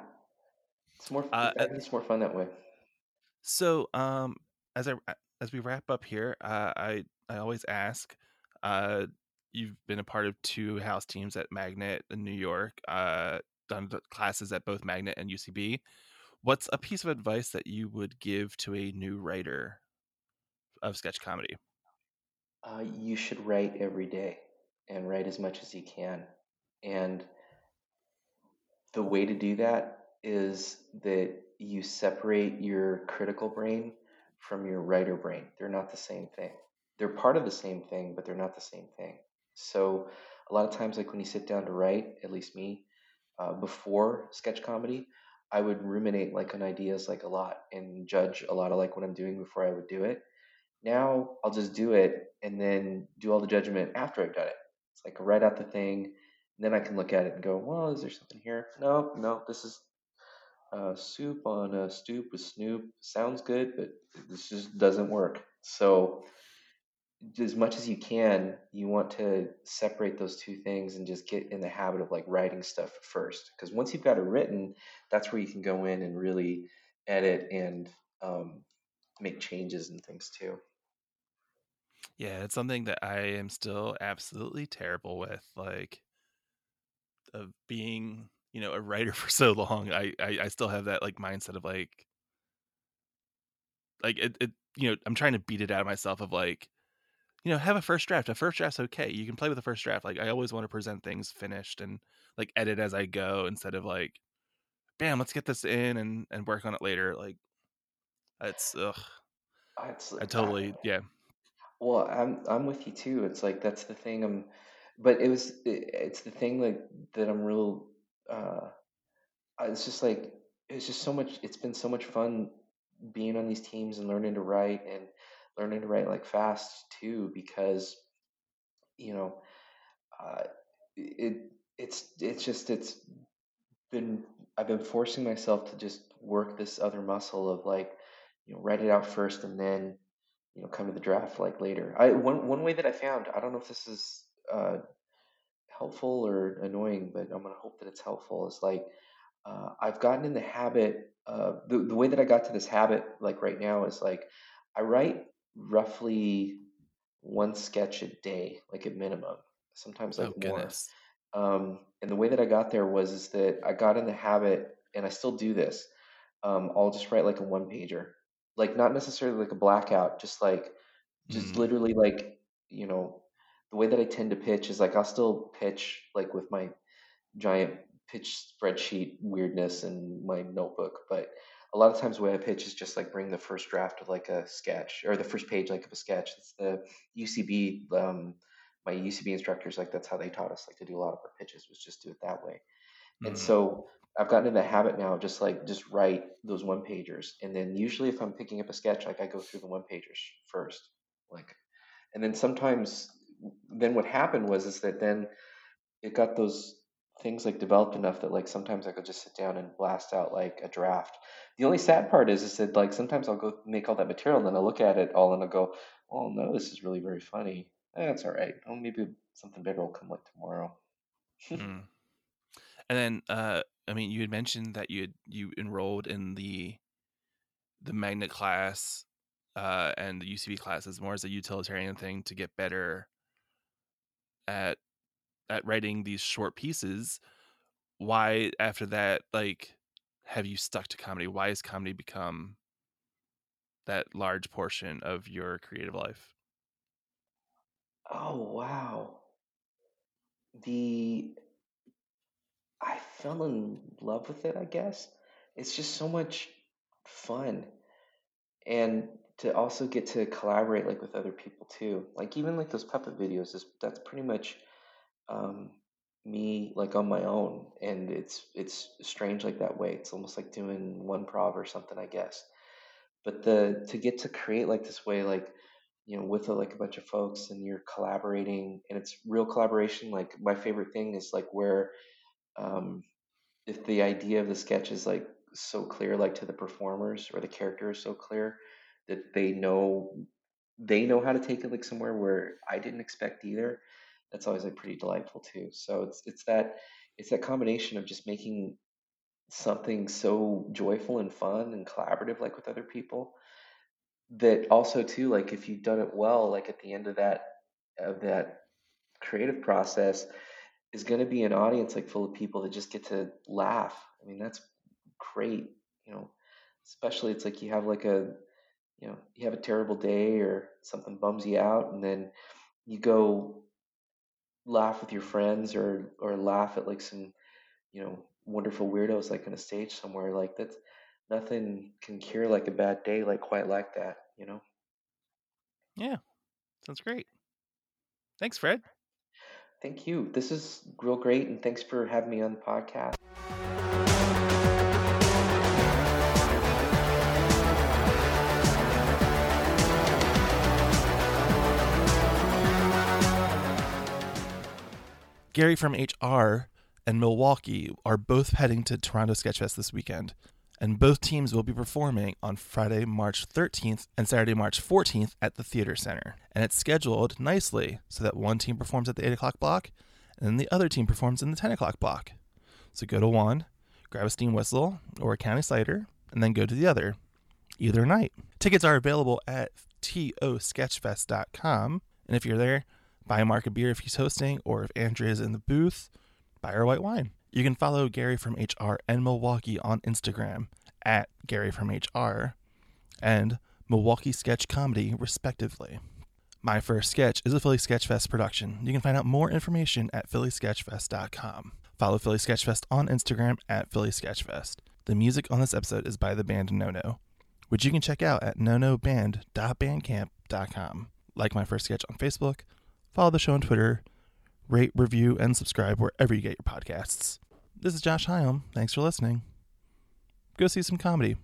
it's more. Uh, think it's more fun that way. So, um, as I as we wrap up here, uh, I I always ask, uh, you've been a part of two house teams at Magnet in New York, uh, done classes at both Magnet and UCB. What's a piece of advice that you would give to a new writer of sketch comedy? Uh, you should write every day and write as much as you can. And the way to do that is that you separate your critical brain from your writer brain. They're not the same thing. They're part of the same thing, but they're not the same thing. So a lot of times, like when you sit down to write, at least me, uh, before sketch comedy, I would ruminate like on ideas like a lot and judge a lot of like what I'm doing before I would do it. Now I'll just do it and then do all the judgment after I've done it. It's like write out the thing, then I can look at it and go, well, is there something here? No, no, this is uh, soup on a stoop with Snoop. Sounds good, but this just doesn't work. So as much as you can, you want to separate those two things and just get in the habit of like writing stuff first. Because once you've got it written, that's where you can go in and really edit and um, make changes and things too. Yeah, it's something that I am still absolutely terrible with. Like, of being, you know, a writer (laughs) for so long, I I, I still have that like mindset of like, like it, it, you know, I'm trying to beat it out of myself of like, you know, have a first draft. A first draft's okay. You can play with a first draft. Like I always want to present things finished and like edit as I go instead of like, bam, let's get this in and and work on it later. Like, it's ugh. It's, I uh, totally I, yeah. Well, I'm I'm with you too. It's like that's the thing. I'm, but it was it, it's the thing like that I'm real. Uh, it's just like it's just so much. It's been so much fun being on these teams and learning to write and learning to write like fast too because you know uh, it it's it's just it's been I've been forcing myself to just work this other muscle of like you know write it out first and then you know come to the draft like later. I one one way that I found I don't know if this is uh, helpful or annoying, but I'm gonna hope that it's helpful. Is like uh, I've gotten in the habit. Uh, the the way that I got to this habit like right now is like I write roughly one sketch a day, like at minimum. Sometimes like oh, more. Um, and the way that I got there was is that I got in the habit, and I still do this. Um, I'll just write like a one pager, like not necessarily like a blackout, just like just mm. literally like you know the way that I tend to pitch is like I'll still pitch like with my giant pitch spreadsheet weirdness and my notebook, but a lot of times the way I pitch is just like bring the first draft of like a sketch or the first page like of a sketch. It's the UCB. Um, my UCB instructors like that's how they taught us like to do a lot of our pitches was just do it that way. Mm-hmm. And so I've gotten in the habit now of just like just write those one pagers, and then usually if I'm picking up a sketch, like I go through the one pagers first, like, and then sometimes then what happened was is that then it got those things like developed enough that like sometimes I could just sit down and blast out like a draft. The only sad part is is that like sometimes I'll go make all that material and then I look at it all and I go, oh no, this is really very funny. That's eh, all right. Oh, maybe something bigger will come like tomorrow. (laughs) mm. And then, uh, I mean, you had mentioned that you had, you enrolled in the the magnet class uh, and the UCB classes more as a utilitarian thing to get better at at writing these short pieces why after that like have you stuck to comedy? Why has comedy become that large portion of your creative life? Oh wow. The i fell in love with it i guess. It's just so much fun. And to also get to collaborate like with other people too like even like those puppet videos is that's pretty much um, me like on my own, and it's it's strange like that way. It's almost like doing one prov or something, I guess. But the to get to create like this way, like you know, with a, like a bunch of folks, and you're collaborating, and it's real collaboration. Like my favorite thing is like where, um, if the idea of the sketch is like so clear, like to the performers or the character is so clear that they know they know how to take it like somewhere where I didn't expect either. That's always like pretty delightful too. So it's it's that it's that combination of just making something so joyful and fun and collaborative like with other people that also too like if you've done it well like at the end of that of that creative process is going to be an audience like full of people that just get to laugh i mean that's great you know especially it's like you have like a you know you have a terrible day or something bums you out and then you go laugh with your friends or or laugh at like some you know wonderful weirdos like on a stage somewhere like that nothing can cure like a bad day like quite like that you know Yeah, sounds great. Thanks, Fred. thank you this is real great and thanks for having me on the podcast Gary from HR and Milwaukee are both heading to Toronto Sketchfest this weekend, and both teams will be performing on Friday, March 13th and Saturday, March 14th at the Theater Center. And it's scheduled nicely so that one team performs at the 8 o'clock block and then the other team performs in the 10 o'clock block. So go to one, grab a steam whistle or a county cider, and then go to the other, either night. Tickets are available at tosketchfest.com, and if you're there, buy Mark a beer if he's hosting, or if Andrea's in the booth, buy her white wine. You can follow Gary from HR and Milwaukee on Instagram at Gary from HR and Milwaukee Sketch Comedy, respectively. My First Sketch is a Philly Sketchfest production. You can find out more information at phillysketchfest.com. Follow Philly Sketchfest on Instagram at Philly Sketchfest. The music on this episode is by the band Nono, which you can check out at nonoband.bandcamp.com. Like My First Sketch on Facebook, follow the show on Twitter, rate, review, and subscribe wherever you get your podcasts. This is Josh Hyam. Thanks for listening. Go see some comedy.